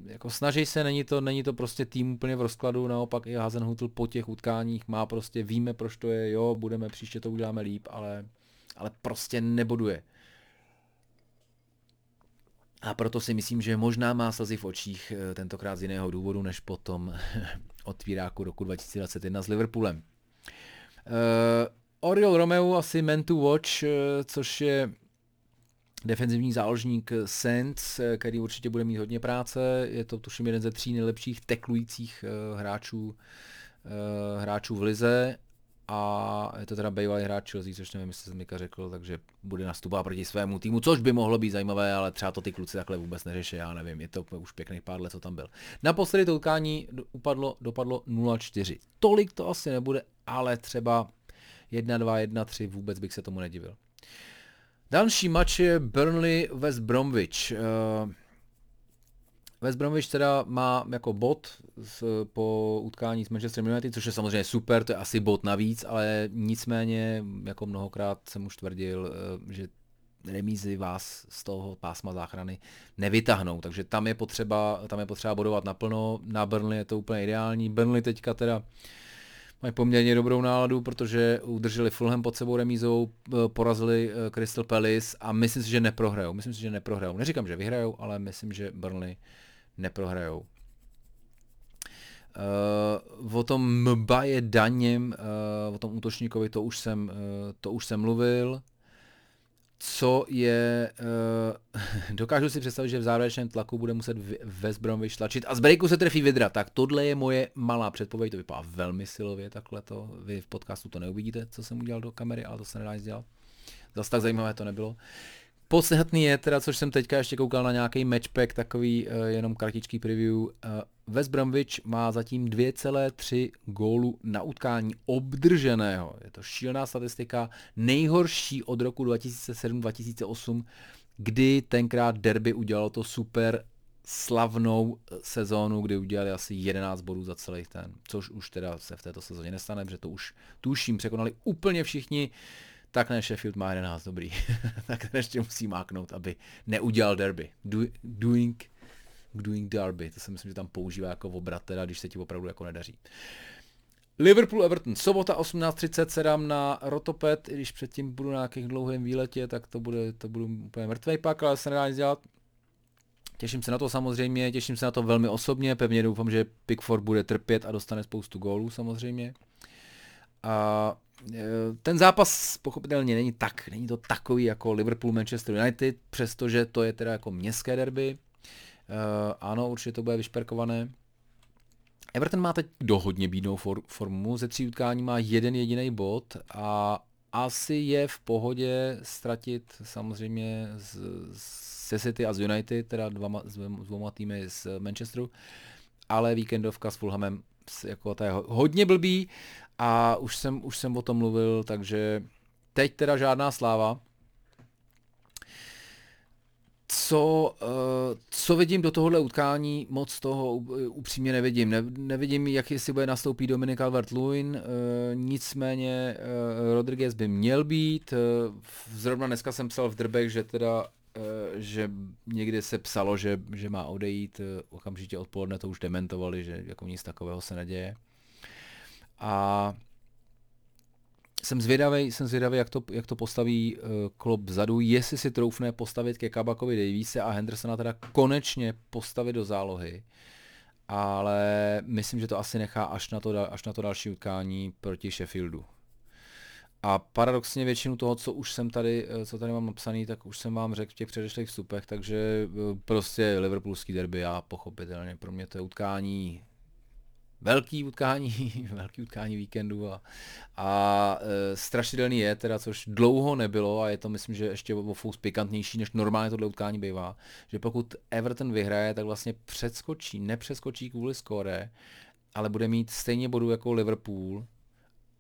jako snaží se, není to, není to prostě tým úplně v rozkladu, naopak i Hazenhutl po těch utkáních má prostě, víme proč to je, jo, budeme, příště to uděláme líp, ale, ale prostě neboduje. A proto si myslím, že možná má slzy v očích eh, tentokrát z jiného důvodu, než potom (laughs) otvíráku roku 2021 s Liverpoolem. Uh, Oriol Romeo asi man to watch, uh, což je defenzivní záložník Saints, který určitě bude mít hodně práce. Je to tuším jeden ze tří nejlepších teklujících uh, hráčů, hráčů v lize a je to teda bývalý hráč Chelsea, což nevím, jestli jsem Mika řekl, takže bude nastupovat proti svému týmu, což by mohlo být zajímavé, ale třeba to ty kluci takhle vůbec neřeší, já nevím, je to už pěkných pár let, co tam byl. Naposledy to utkání upadlo, dopadlo 0-4. Tolik to asi nebude, ale třeba 1-2, 1-3, vůbec bych se tomu nedivil. Další match je Burnley West Bromwich. Uh, West Bromwich teda má jako bod s, po utkání s Manchester United, což je samozřejmě super, to je asi bod navíc, ale nicméně, jako mnohokrát jsem už tvrdil, uh, že remízy vás z toho pásma záchrany nevytahnou, takže tam je potřeba, tam je potřeba bodovat naplno, na Burnley je to úplně ideální, Burnley teďka teda uh, mají poměrně dobrou náladu, protože udrželi Fulham pod sebou remízou, eh, porazili eh, Crystal Palace a myslím si, že neprohrajou. Myslím si, že neprohrajou. Neříkám, že vyhrajou, ale myslím, že Burnley neprohrajou. Uh, o tom Mbaje daněm, uh, o tom útočníkovi, to už jsem, uh, to už jsem mluvil co je, uh, (laughs) dokážu si představit, že v závěrečném tlaku bude muset West Bromwich tlačit a z breaku se trefí Vidra, tak tohle je moje malá předpověď, to vypadá velmi silově takhle to, vy v podcastu to neuvidíte, co jsem udělal do kamery, ale to se nedá nic dělat. Zase tak zajímavé to nebylo. Podstatný je teda, což jsem teďka ještě koukal na nějaký matchpack, takový uh, jenom kratičký preview. Uh, West Bromwich má zatím 2,3 gólu na utkání obdrženého. Je to šílená statistika, nejhorší od roku 2007-2008, kdy tenkrát derby udělalo to super slavnou eh, sezónu, kdy udělali asi 11 bodů za celý ten, což už teda se v této sezóně nestane, protože to už tuším překonali úplně všichni. Uh, tak ne, Sheffield má 11, dobrý. (laughs) tak ten ještě musí máknout, aby neudělal derby. Do, doing, doing derby, to si myslím, že tam používá jako obrat, teda, když se ti opravdu jako nedaří. Liverpool Everton, sobota 18.37 na Rotopet, i když předtím budu na nějakých dlouhém výletě, tak to bude, to budu úplně mrtvý pak, ale se nedá nic dělat. Těším se na to samozřejmě, těším se na to velmi osobně, pevně doufám, že Pickford bude trpět a dostane spoustu gólů samozřejmě. A ten zápas pochopitelně není tak, není to takový jako Liverpool Manchester United, přestože to je teda jako městské derby. Uh, ano, určitě to bude vyšperkované. Everton má teď dohodně bídnou for, formu, ze tří utkání má jeden jediný bod a asi je v pohodě ztratit samozřejmě z, se City a z United, teda dvama, s dvěma týmy z Manchesteru, ale víkendovka s Fulhamem jako ta je hodně blbý a už jsem, už jsem o tom mluvil, takže teď teda žádná sláva. co, uh, co vidím do tohohle utkání, moc toho upřímně nevidím. Ne, nevidím, jak jestli bude nastoupit Dominik Calvert-Lewin, uh, nicméně uh, Rodriguez by měl být. Zrovna dneska jsem psal v Drbech, že teda že někdy se psalo, že, že má odejít, okamžitě odpoledne to už dementovali, že jako nic takového se neděje. A jsem zvědavý, jsem zvědavý, jak to, jak to postaví uh, Klopp vzadu, jestli si troufne postavit ke Kabakovi Davise a Hendersona teda konečně postavit do zálohy. Ale myslím, že to asi nechá až na to, až na to další utkání proti Sheffieldu. A paradoxně většinu toho, co už jsem tady, eh, co tady mám napsaný, tak už jsem vám řekl v těch předešlých vstupech, takže eh, prostě Liverpoolský derby a pochopitelně pro mě to je utkání velký utkání, (laughs) velký utkání víkendu a, a e, strašidelný je teda, což dlouho nebylo a je to myslím, že ještě o fous pikantnější, než normálně tohle utkání bývá, že pokud Everton vyhraje, tak vlastně předskočí, nepřeskočí kvůli skóre, ale bude mít stejně bodů jako Liverpool,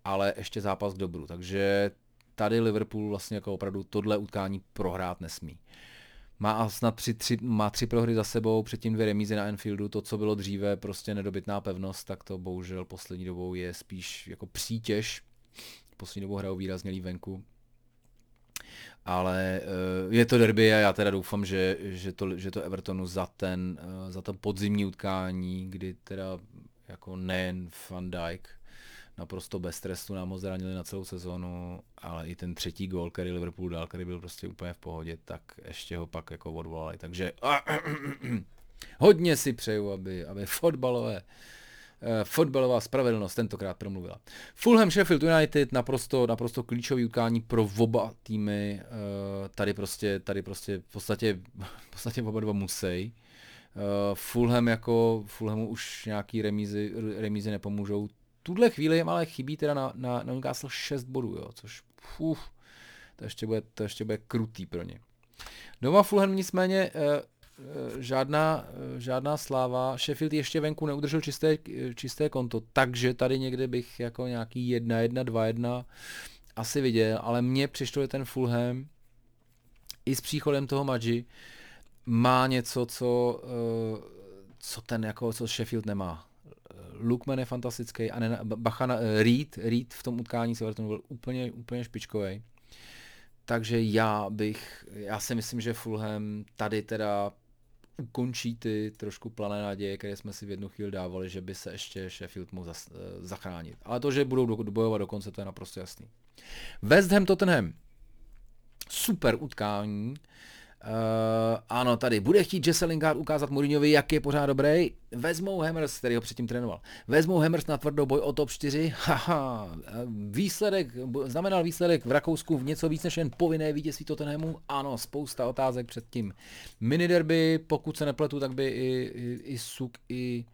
ale ještě zápas k dobru, takže tady Liverpool vlastně jako opravdu tohle utkání prohrát nesmí má snad tři, tři, má tři prohry za sebou, předtím dvě remízy na Enfieldu, to, co bylo dříve prostě nedobytná pevnost, tak to bohužel poslední dobou je spíš jako přítěž. Poslední dobou hrajou výrazně líp venku. Ale uh, je to derby a já teda doufám, že, že, to, že to Evertonu za ten, uh, za to podzimní utkání, kdy teda jako nejen Van Dijk, naprosto bez trestu nám ho zranili na celou sezonu, ale i ten třetí gol, který Liverpool dal, který byl prostě úplně v pohodě, tak ještě ho pak jako odvolali. Takže (clears throat) hodně si přeju, aby, aby fotbalové Uh, fotbalová spravedlnost tentokrát promluvila. Fulham Sheffield United naprosto, naprosto klíčový utkání pro oba týmy. Uh, tady prostě, tady prostě v podstatě, (laughs) v podstatě oba dva musí. Uh, Fulham jako, Fulhamu už nějaký remízy, remízy nepomůžou tuhle chvíli jim ale chybí teda na, na, na Newcastle 6 bodů, jo, což uf, to ještě bude, to ještě bude krutý pro ně. Doma Fulham nicméně eh, eh, žádná, eh, žádná sláva. Sheffield ještě venku neudržel čisté, čisté konto, takže tady někde bych jako nějaký 1, 1, 2, 1 asi viděl, ale mně přišlo, že ten Fulham i s příchodem toho Maggi má něco, co, co ten jako, co Sheffield nemá. Lukman je fantastický a ne, bacha na, eh, Reed, Reed v tom utkání s Evertonu byl úplně, úplně špičkový. Takže já bych, já si myslím, že Fulham tady teda ukončí ty trošku plané naděje, které jsme si v jednu chvíli dávali, že by se ještě Sheffield mohl zas, eh, zachránit. Ale to, že budou do, bojovat do konce, to je naprosto jasný. West Ham Tottenham. Super utkání. Ano, tady bude chtít Jesse Lingard ukázat Mourinhovi, jak je pořád dobrý. Vezmou Hammers, který ho předtím trénoval. Vezmou Hammers na tvrdou boj o top 4. (laughs) Haha, výsledek, znamenal výsledek v Rakousku v něco víc než jen povinné vítězství Tottenhamu. Ano, spousta otázek před tím. Mini derby, pokud se nepletu, tak by i, i, i Suk, i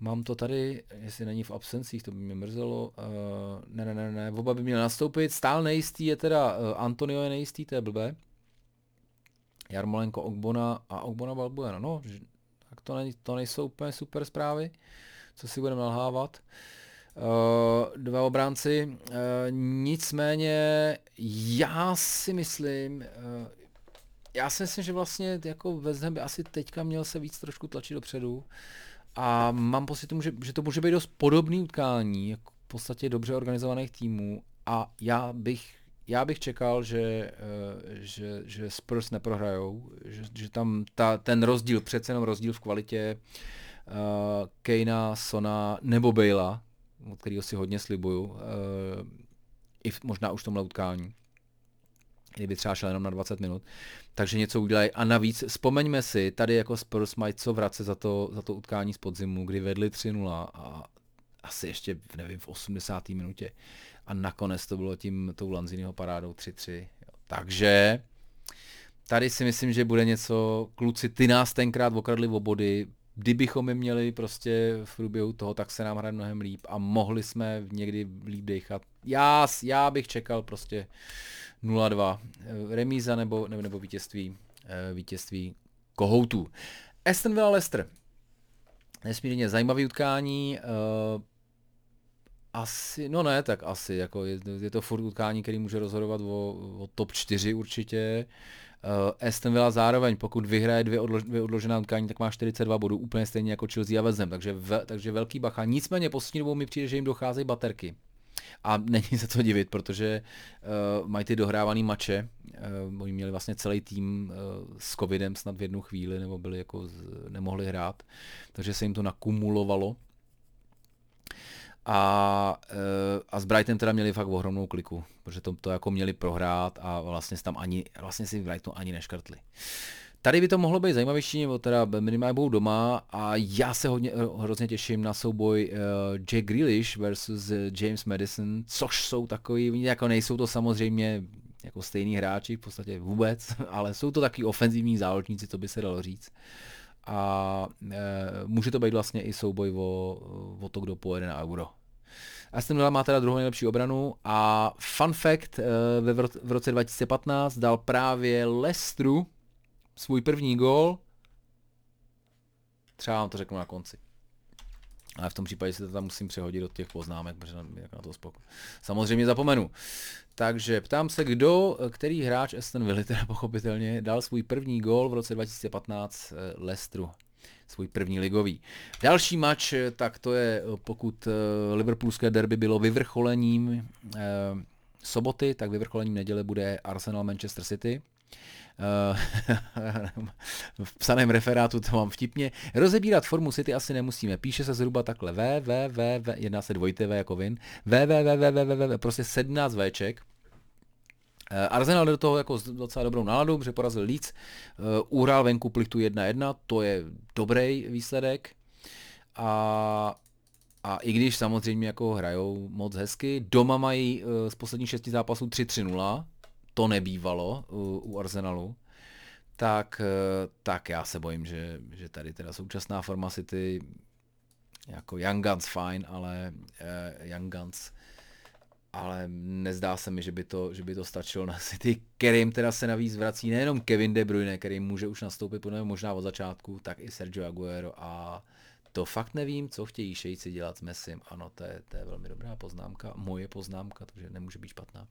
Mám to tady, jestli není v absencích, to by mě mrzelo. Uh, ne, ne, ne, ne, oba by měli nastoupit. Stál nejistý je teda, uh, Antonio je nejistý, to je blbé. Jarmolenko Ogbona a Ogbona Balbuena. No, tak to, ne, to nejsou úplně super zprávy, co si budeme nalhávat. Uh, dva obránci. Uh, nicméně já si myslím, uh, já si myslím, že vlastně jako Ham by asi teďka měl se víc trošku tlačit dopředu a mám pocit, že, že to může být dost podobný utkání, jako v podstatě dobře organizovaných týmů a já bych já bych čekal, že, eh, že, že Spurs neprohrajou, že, že tam ta, ten rozdíl, přece jenom rozdíl v kvalitě uh, Kejna, Sona nebo Bejla, od kterého si hodně slibuju, uh, i v, možná už v tomhle utkání, kdyby třeba šel jenom na 20 minut, takže něco udělají. A navíc vzpomeňme si, tady jako Spurs mají co vracet za to, za to utkání z podzimu, kdy vedli 3-0 a asi ještě, nevím, v 80. minutě a nakonec to bylo tím tou Lanziniho parádou 3-3. Takže tady si myslím, že bude něco, kluci, ty nás tenkrát okradli o body, kdybychom je měli prostě v průběhu toho, tak se nám hraje mnohem líp a mohli jsme někdy líp dechat. Já, já bych čekal prostě 0-2 remíza nebo, nebo, nebo vítězství, eh, vítězství kohoutů. Aston Villa Leicester. Nesmírně zajímavý utkání. Asi, no ne, tak asi, jako je, je to furt utkání, který může rozhodovat o, o top 4 určitě. Uh, Aston Villa zároveň, pokud vyhraje dvě, odlož, dvě odložená utkání, tak má 42 bodů, úplně stejně jako Chelsea a Vezem, takže, ve, takže velký bacha. Nicméně poslední dobou mi přijde, že jim docházejí baterky. A není se to divit, protože uh, mají ty dohrávaný mače. Uh, oni měli vlastně celý tým uh, s covidem snad v jednu chvíli, nebo byli jako z, nemohli hrát, takže se jim to nakumulovalo. A, a s Brightonem teda měli fakt ohromnou kliku, protože to, to jako měli prohrát a vlastně tam ani, vlastně si Brighton ani neškrtli. Tady by to mohlo být zajímavější, nebo teda minimálně budou doma a já se hodně, hrozně těším na souboj uh, Jake Grealish versus James Madison, což jsou takový, jako nejsou to samozřejmě jako stejný hráči v podstatě vůbec, (laughs) ale jsou to takový ofenzivní záložníci, to by se dalo říct. A e, může to být vlastně i souboj o, o to, kdo pojede na euro. Aston Villa má teda druhou nejlepší obranu a fun fact, e, v roce 2015 dal právě Lestru svůj první gól, třeba vám to řeknu na konci. Ale v tom případě si to tam musím přehodit od těch poznámek, protože na, jak na to spoko. Samozřejmě zapomenu. Takže ptám se, kdo, který hráč Aston Villa teda pochopitelně dal svůj první gól v roce 2015 eh, Leicesteru svůj první ligový. Další mač, eh, tak to je, eh, pokud Liverpoolské derby bylo vyvrcholením soboty, tak vyvrcholením neděle bude Arsenal Manchester City. (laughs) Eh, v psaném referátu to mám vtipně. Rozebírat formu City asi nemusíme. Píše se zhruba takhle v, v, v, v jedná se dvojité V jako vin, v, v, v, v, v, v, v, prostě 17 Vček. Eh, Arsenal do toho jako docela dobrou náladu, protože porazil Leeds, uh, uhrál venku plichtu 1-1, to je dobrý výsledek. A, a i když samozřejmě jako hrajou moc hezky, doma mají uh, z posledních šesti zápasů 3-3-0, to nebývalo u Arsenalu, tak, eh, tak já se bojím, že, že tady teda současná forma City jako Young Guns fine, ale uh, Young Guns ale nezdá se mi, že by to, že by to stačilo na City, kterým teda se navíc vrací nejenom Kevin De Bruyne, který může už nastoupit možná od začátku, tak i Sergio Aguero a to fakt nevím, co chtějí šejci dělat s Messim. Ano, to je, to je velmi dobrá poznámka, moje poznámka, takže nemůže být špatná.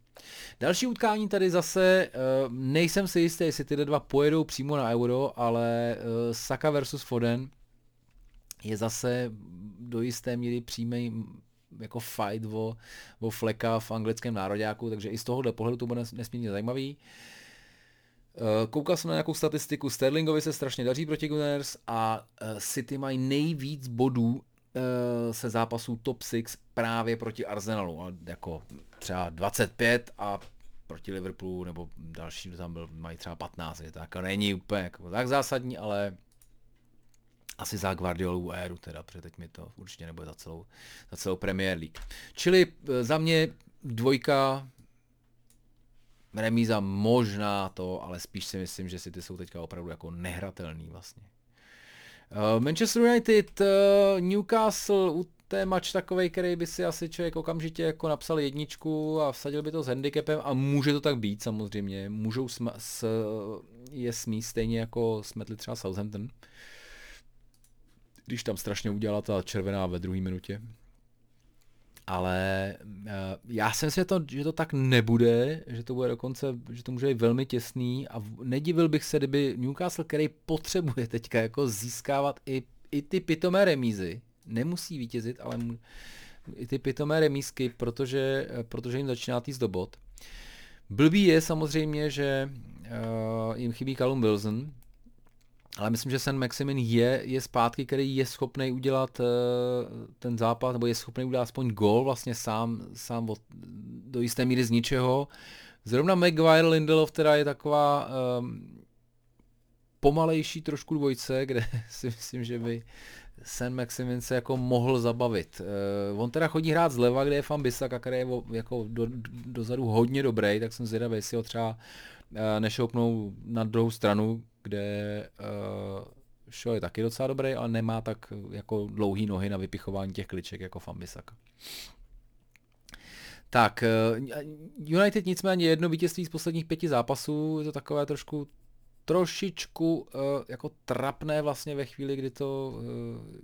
Další utkání tady zase, uh, nejsem si jistý, jestli ty dva pojedou přímo na Euro, ale uh, Saka versus Foden je zase do jisté míry přímý jako fight o, o fleka v anglickém nároďáku, takže i z tohohle pohledu to bude nesmírně zajímavý. Uh, Eh, koukal jsem na nějakou statistiku, Sterlingovi se strašně daří proti Gunners a eh, City mají nejvíc bodů eh, se zápasů top 6 právě proti Arsenalu. Jako třeba 25 a proti Liverpoolu nebo další, kdo tam byl, mají třeba 15. Je to jako není úplně jako tak zásadní, ale asi za Guardiolovu éru teda, protože teď mi to určitě nebude za celou, za celou Premier League. Čili za mě dvojka remíza možná to, ale spíš si myslím, že si ty jsou teďka opravdu jako nehratelný vlastně. Uh, Manchester United, uh, Newcastle, u té mač takovej, který by si asi člověk okamžitě jako napsal jedničku a vsadil by to s handicapem a může to tak být samozřejmě. Můžou sm- s, je smí stejně jako smetli třeba Southampton. Když tam strašně udělala ta červená ve druhé minutě ale uh, já si to, že to tak nebude, že to bude dokonce, že to může být velmi těsný a nedivil bych se, kdyby Newcastle, který potřebuje teďka jako získávat i, i ty pitomé remízy, nemusí vítězit, ale mu, i ty pitomé remízky, protože, protože jim začíná týst do bod. Blbý je samozřejmě, že uh, jim chybí Callum Wilson, ale myslím, že Sen Maximin je, je zpátky, který je schopný udělat uh, ten zápas, nebo je schopný udělat aspoň gol vlastně sám, sám od, do jisté míry z ničeho. Zrovna Maguire Lindelof teda je taková um, pomalejší trošku dvojce, kde (laughs) si myslím, že by Sen Maximin se jako mohl zabavit. Uh, on teda chodí hrát zleva, kde je Fan který je jako do, dozadu hodně dobrý, tak jsem zvědavý, jestli ho třeba uh, nešoupnou na druhou stranu, kde uh, Shaw je taky docela dobrý, ale nemá tak jako dlouhý nohy na vypichování těch kliček jako Fambisaka. Tak, uh, United nicméně jedno vítězství z posledních pěti zápasů, je to takové trošku trošičku uh, jako trapné vlastně ve chvíli, kdy to, uh,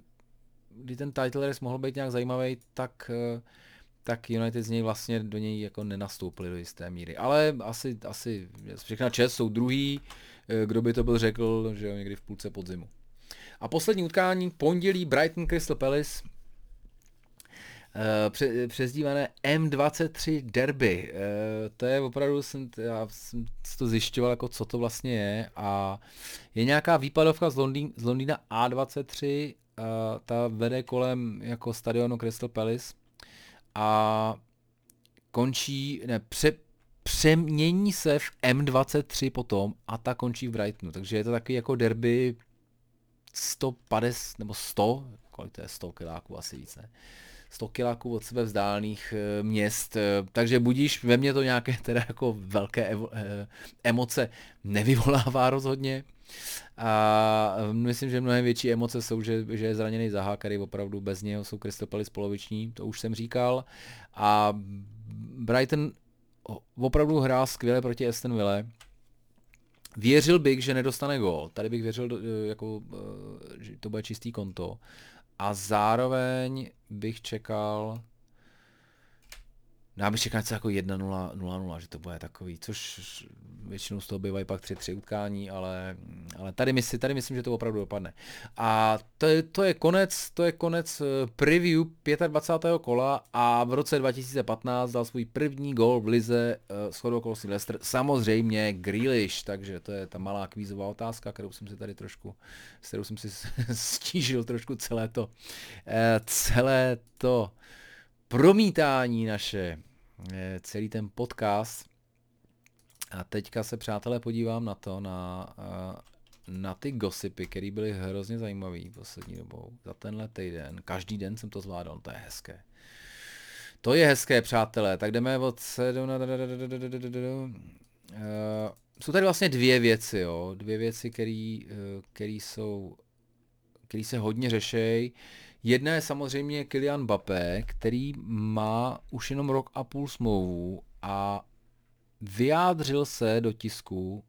kdy ten title race mohl být nějak zajímavý, tak uh, tak United z něj vlastně do něj jako nenastoupili do jisté míry. Ale asi, asi všechna čest jsou druhý, eh, kdo by to byl řekl, že jo, někdy v půlce podzimu. A poslední utkání, pondělí Brighton Crystal Palace, Uh, pře, přezdívané M23 derby. Uh, to je opravdu, jsem, já jsem to zjišťoval, jako co to vlastně je a je nějaká výpadovka z, Londýn, z Londýna A23, uh, ta vede kolem jako stadionu Crystal Palace a končí, ne, pře, přemění se v M23 potom a ta končí v Brightonu, takže je to takový jako derby 150 nebo 100, kolik to je 100 kiláků asi víc, ne? 100 kiláků od sebe vzdálených e, měst, e, takže budíš ve mně to nějaké teda jako velké evo, e, emoce nevyvolává rozhodně. A myslím, že mnohem větší emoce jsou, že, že je zraněný Zaha, který opravdu bez něho jsou Crystal Palace poloviční, to už jsem říkal. A Brighton opravdu hrál skvěle proti Aston Villa. Věřil bych, že nedostane gol. Tady bych věřil, jako, že to bude čistý konto. A zároveň bych čekal, No já bych čekal něco jako 1-0, že to bude takový, což většinou z toho bývají pak 3-3 utkání, ale, ale tady, myslím, tady myslím, že to opravdu dopadne. A to je, to je konec, to je konec eh, preview 25. kola a v roce 2015 dal svůj první gol v lize uh, s okolností Leicester, samozřejmě Grealish, takže to je ta malá kvízová otázka, kterou jsem si tady trošku, s kterou jsem si (laughs) stížil trošku celé to, uh, celé to promítání naše celý ten podcast. A teďka se, přátelé, podívám na to, na, na ty gossipy, které byly hrozně zajímavé poslední dobou, za tenhle týden. Každý den jsem to zvládal, to je hezké. To je hezké, přátelé. Tak jdeme od 7 na... Jsou tady vlastně dvě věci, jo. Dvě věci, které jsou, které se hodně řešejí. Jedna je samozřejmě Kylian Mbappé, který má už jenom rok a půl smlouvu a vyjádřil se do tisku,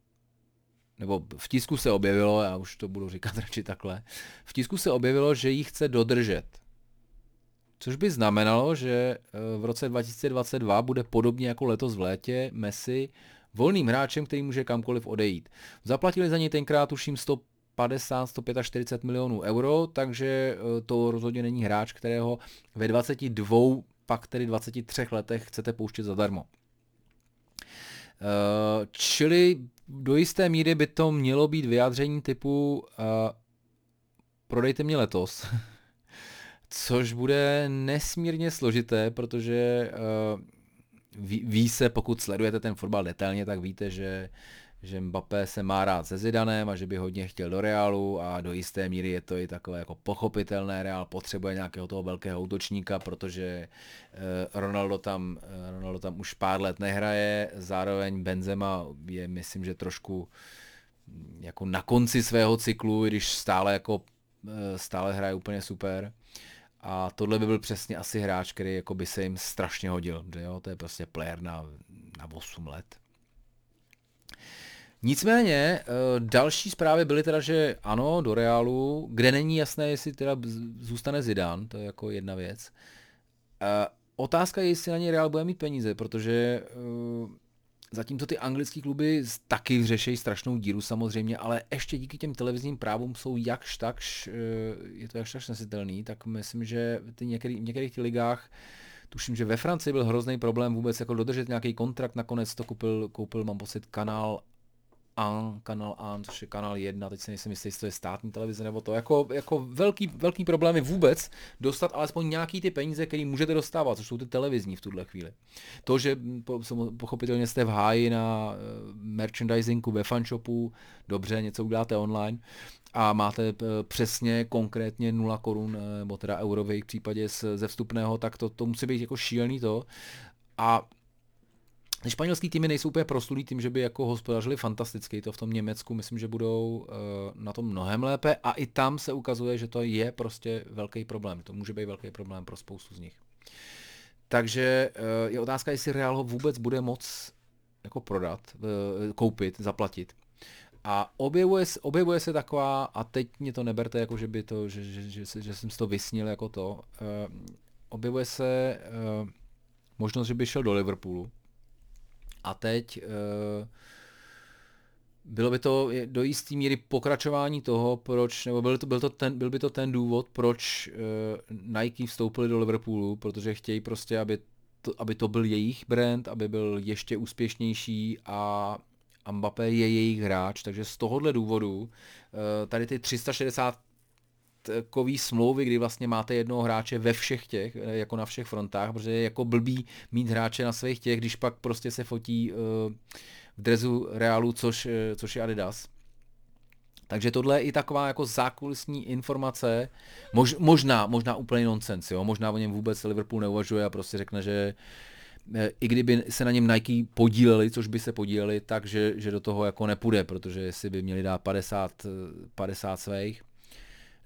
nebo v tisku se objevilo, já už to budu říkat (laughs) radši takhle, v tisku se objevilo, že ji chce dodržet. Což by znamenalo, že eh, v roce 2022 bude podobně jako letos v létě Messi volným hráčem, který může kamkoliv odejít. Zaplatili za něj tenkrát tuším 100 150, 145 milionů euro, takže eh, to rozhodně není hráč, kterého ve 22, pak tedy 23 letech chcete pouštět zadarmo. Eh, čili do jisté míry by to mělo být vyjádření typu uh, prodejte mě letos, (laughs) což bude nesmírně složité, protože ví se, pokud sledujete ten fotbal detailně, tak víte, že že Mbappé se má rád se Zidanem a že by hodně chtěl do Realu a do jisté míry je to i takové jako pochopitelné. Real potřebuje nějakého toho velkého útočníka, protože eh, Ronaldo tam, eh, Ronaldo tam už pár let nehraje, zároveň Benzema je myslím, že trošku mm, jako na konci svého cyklu, když stále jako eh, stále hraje úplně super. A tohle by byl přesně asi hráč, který jako by se jim strašně hodil. Že jo? To je prostě player na, na 8 let. Nicméně eh, další zprávy byly teda, že ano, do Realu, kde není jasné, jestli teda zůstane Zidane, to je jako jedna věc. Eh, otázka je, jestli na něj Real bude mít peníze, protože eh, zatímco ty anglické kluby taky řeší strašnou díru samozřejmě, ale ještě díky těm televizním právům jsou jakž takž, je to jakž takž nesitelný, tak myslím, že ty některý, v některých těch ligách Tuším, že ve Francii byl hrozný problém vůbec jako dodržet nějaký kontrakt, nakonec to koupil, koupil mám pocit, kanál AN, kanál AN, což je kanál 1, teď si nejsem jistý, jestli to je státní televize nebo to, jako, jako velký, velký problémy vůbec dostat alespoň nějaký ty peníze, které můžete dostávat, což jsou ty televizní v tuhle chvíli. To, že pochopitelně jste v háji na eh, merchandisingu ve fanshopu, dobře, něco uděláte online, a máte eh, přesně konkrétně 0 korun, eh, nebo teda euro v případě ze vstupného, tak to, to musí být jako šílený to. A Španělský týmy nejsou úplně proslulý tím, že by jako hospodařili fantasticky, to v tom Německu myslím, že budou uh, na tom mnohem lépe a i tam se ukazuje, že to je prostě velký problém. To může být velký problém pro spoustu z nich. Takže uh, je otázka, jestli Real ho vůbec bude moc jako prodat, uh, koupit, zaplatit. A objevuje, objevuje se taková, a teď mě to neberte jako, že by to, že, že, že, že, jsem si to vysnil jako to, objevuje se možnost, že by šel do Liverpoolu. A teď uh, bylo by to do jisté míry pokračování toho, proč, nebo byl, to, byl, to ten, byl by to ten důvod, proč uh, Nike vstoupili do Liverpoolu, protože chtějí prostě, aby to, aby to byl jejich brand, aby byl ještě úspěšnější a, Mbappé je jejich hráč, takže z tohohle důvodu uh, tady ty 360 kový smlouvy, kdy vlastně máte jednoho hráče ve všech těch, jako na všech frontách, protože je jako blbý mít hráče na svých těch, když pak prostě se fotí uh, v drezu Realu, což, uh, což je Adidas. Takže tohle je i taková jako zákulisní informace, mož, možná, možná úplně nonsens, jo, možná o něm vůbec Liverpool neuvažuje a prostě řekne, že eh, i kdyby se na něm Nike podíleli, což by se podíleli, takže že do toho jako nepůjde, protože jestli by měli dát 50, 50 svých,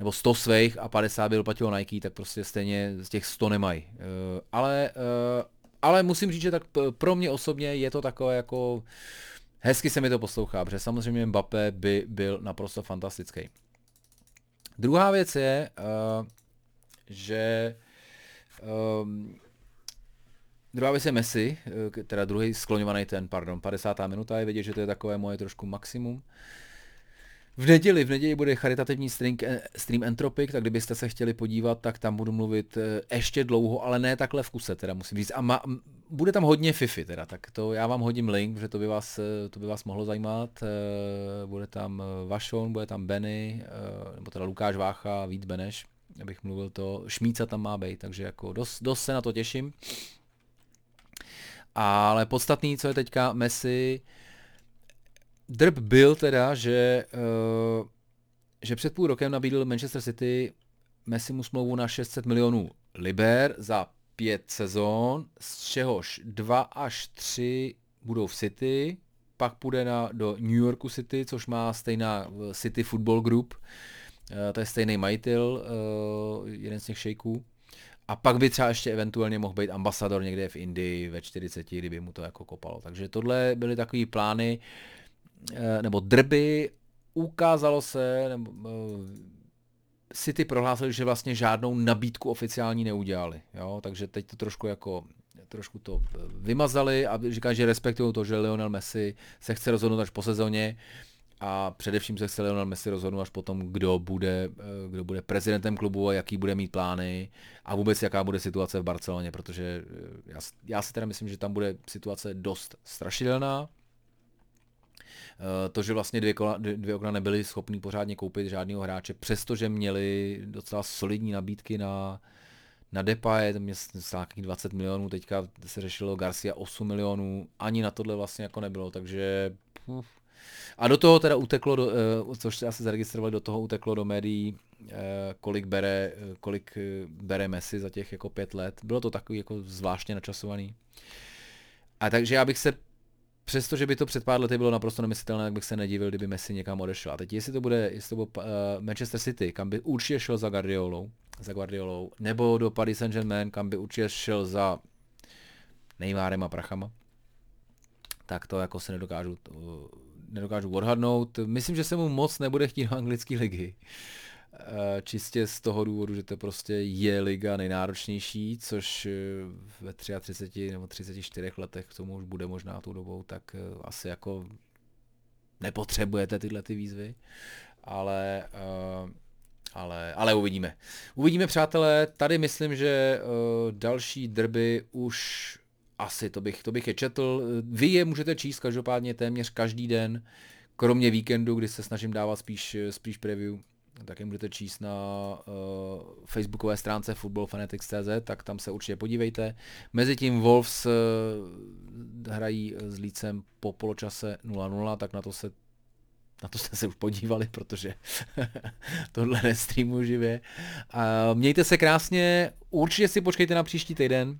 nebo 100 svých a 50 by doplatilo Nike, tak prostě stejně z těch 100 nemají. Eh, ale, eh, ale musím říct, že tak pro mě osobně je to takové jako hezky se mi to poslouchá, protože samozřejmě Mbappé by byl naprosto fantastický. Druhá věc je, uh, že druhá věc je Messi, teda druhý skloňovaný ten, pardon, 50. minuta je vidět, že to je takové moje trošku maximum. Uh, v neděli, v neděli bude charitativní stream, stream Entropic, tak kdybyste se chtěli podívat, tak tam budu mluvit eh, ještě dlouho, ale ne takhle v kuse, teda musím říct. A ma, bude tam hodně Fifi, teda, tak to já vám hodím link, protože to by vás, eh, to by vás mohlo zajímat. Eh, bude tam Vašon, bude tam Benny, nebo teda Lukáš Vácha, Vít Beneš, abych mluvil to, Šmíca tam má být, takže jako dost, dost se na to těším. Ale podstatný, co je teďka Messi, drb byl teda, že, uh, že před půl rokem nabídl Manchester City Messi mu smlouvu na 600 milionů liber za pět sezon, z čehož dva až tři budou v City, pak půjde na, do New Yorku City, což má stejná eh, City Football Group, uh, to je stejný majitel, jeden z těch šejků. A pak by třeba ještě eventuálně mohl být ambasador někde v Indii ve 40, kdyby mu to jako kopalo. Takže tohle byly takové plány. Uh, Eh, nebo drby, ukázalo se, nebo eh, City prohlásili, že vlastně žádnou nabídku oficiální neudělali, jo? takže teď to trošku jako trošku to eh, vymazali a říká, že respektují to, že Lionel Messi se chce rozhodnout až po sezóně a především se chce Lionel Messi rozhodnout až potom, kdo bude, kdo bude prezidentem klubu a jaký bude mít plány a vůbec jaká bude situace v Barceloně, protože já, já si teda myslím, že tam bude situace dost strašidelná, Eh, to, že vlastně dvě, kola, dvě okna nebyly schopný pořádně koupit žádného hráče, přestože měli docela solidní nabídky na, na Depay, tam je nějakých 20 milionů, teďka se řešilo Garcia 8 milionů, ani na tohle vlastně jako nebylo, takže uf. A do toho teda uteklo, do, uh, což se asi zaregistrovali, do toho uteklo do médií, uh, kolik bere, kolik bere Messi za těch jako pět let. Bylo to takový jako zvláštně načasovaný. A takže já bych se Přestože by to před pár lety bylo naprosto nemyslitelné, tak bych se nedivil, kdyby Messi někam odešel. A teď jestli to bude, jestli to bude uh, Manchester City, kam by určitě šel za Guardiolou, za Guardiolou, nebo do Paris Saint-Germain, kam by určitě šel za Neymarem a prachama, tak to jako se nedokážu, uh, nedokážu odhadnout. Myslím, že se mu moc nebude chtít do anglické ligy. Uh, čistě z toho důvodu, že to prostě je liga nejnáročnější, což eh, ve 33 nebo 34 letech k tomu už bude možná tou dobou, tak eh, asi jako nepotřebujete tyhle ty výzvy, ale, ale, ale uvidíme. Uvidíme, přátelé, tady myslím, že další drby už asi, to bych, to bych je četl. Vy je můžete číst každopádně téměř každý den, kromě víkendu, kdy se snažím dávat spíš, spíš preview tak je můžete číst na uh, facebookové stránce footballfanatics.cz, tak tam se určitě podívejte. Mezitím Wolves uh, hrají s Lícem po poločase 0-0, tak na to se na to (laughs) jste se už podívali, protože (laughs) tohle nestreamuji živě. Uh, mějte se krásně, určitě si počkejte na příští týden,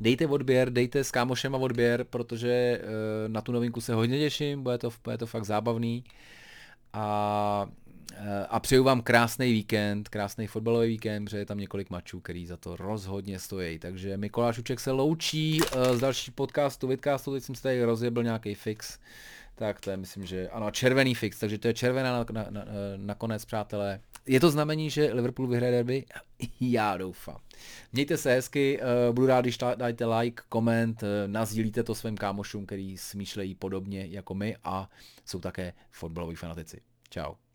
dejte odběr, dejte s kámošema odběr, protože na tu novinku se hodně těším, bude to, bude to fakt zábavný. A Eh, a přeju vám krásný víkend, krásný fotbalový víkend, protože je tam několik mačů, který za to rozhodně stojí. Takže Mikoláš Uček se loučí z další podcastu, vidcastu, teď jsem se tady rozjebil nějaký fix. Tak to je, myslím, že ano, červený fix, takže to je červená nakonec, na, na, na přátelé. je to znamení, že Liverpool vyhraje derby? (laughs) Já doufám. Mějte se hezky, uh, budu rád, když dáte like, koment, nazdílíte to svým kámošům, který smýšlejí podobně jako my a jsou také fotbaloví fanatici. Ciao.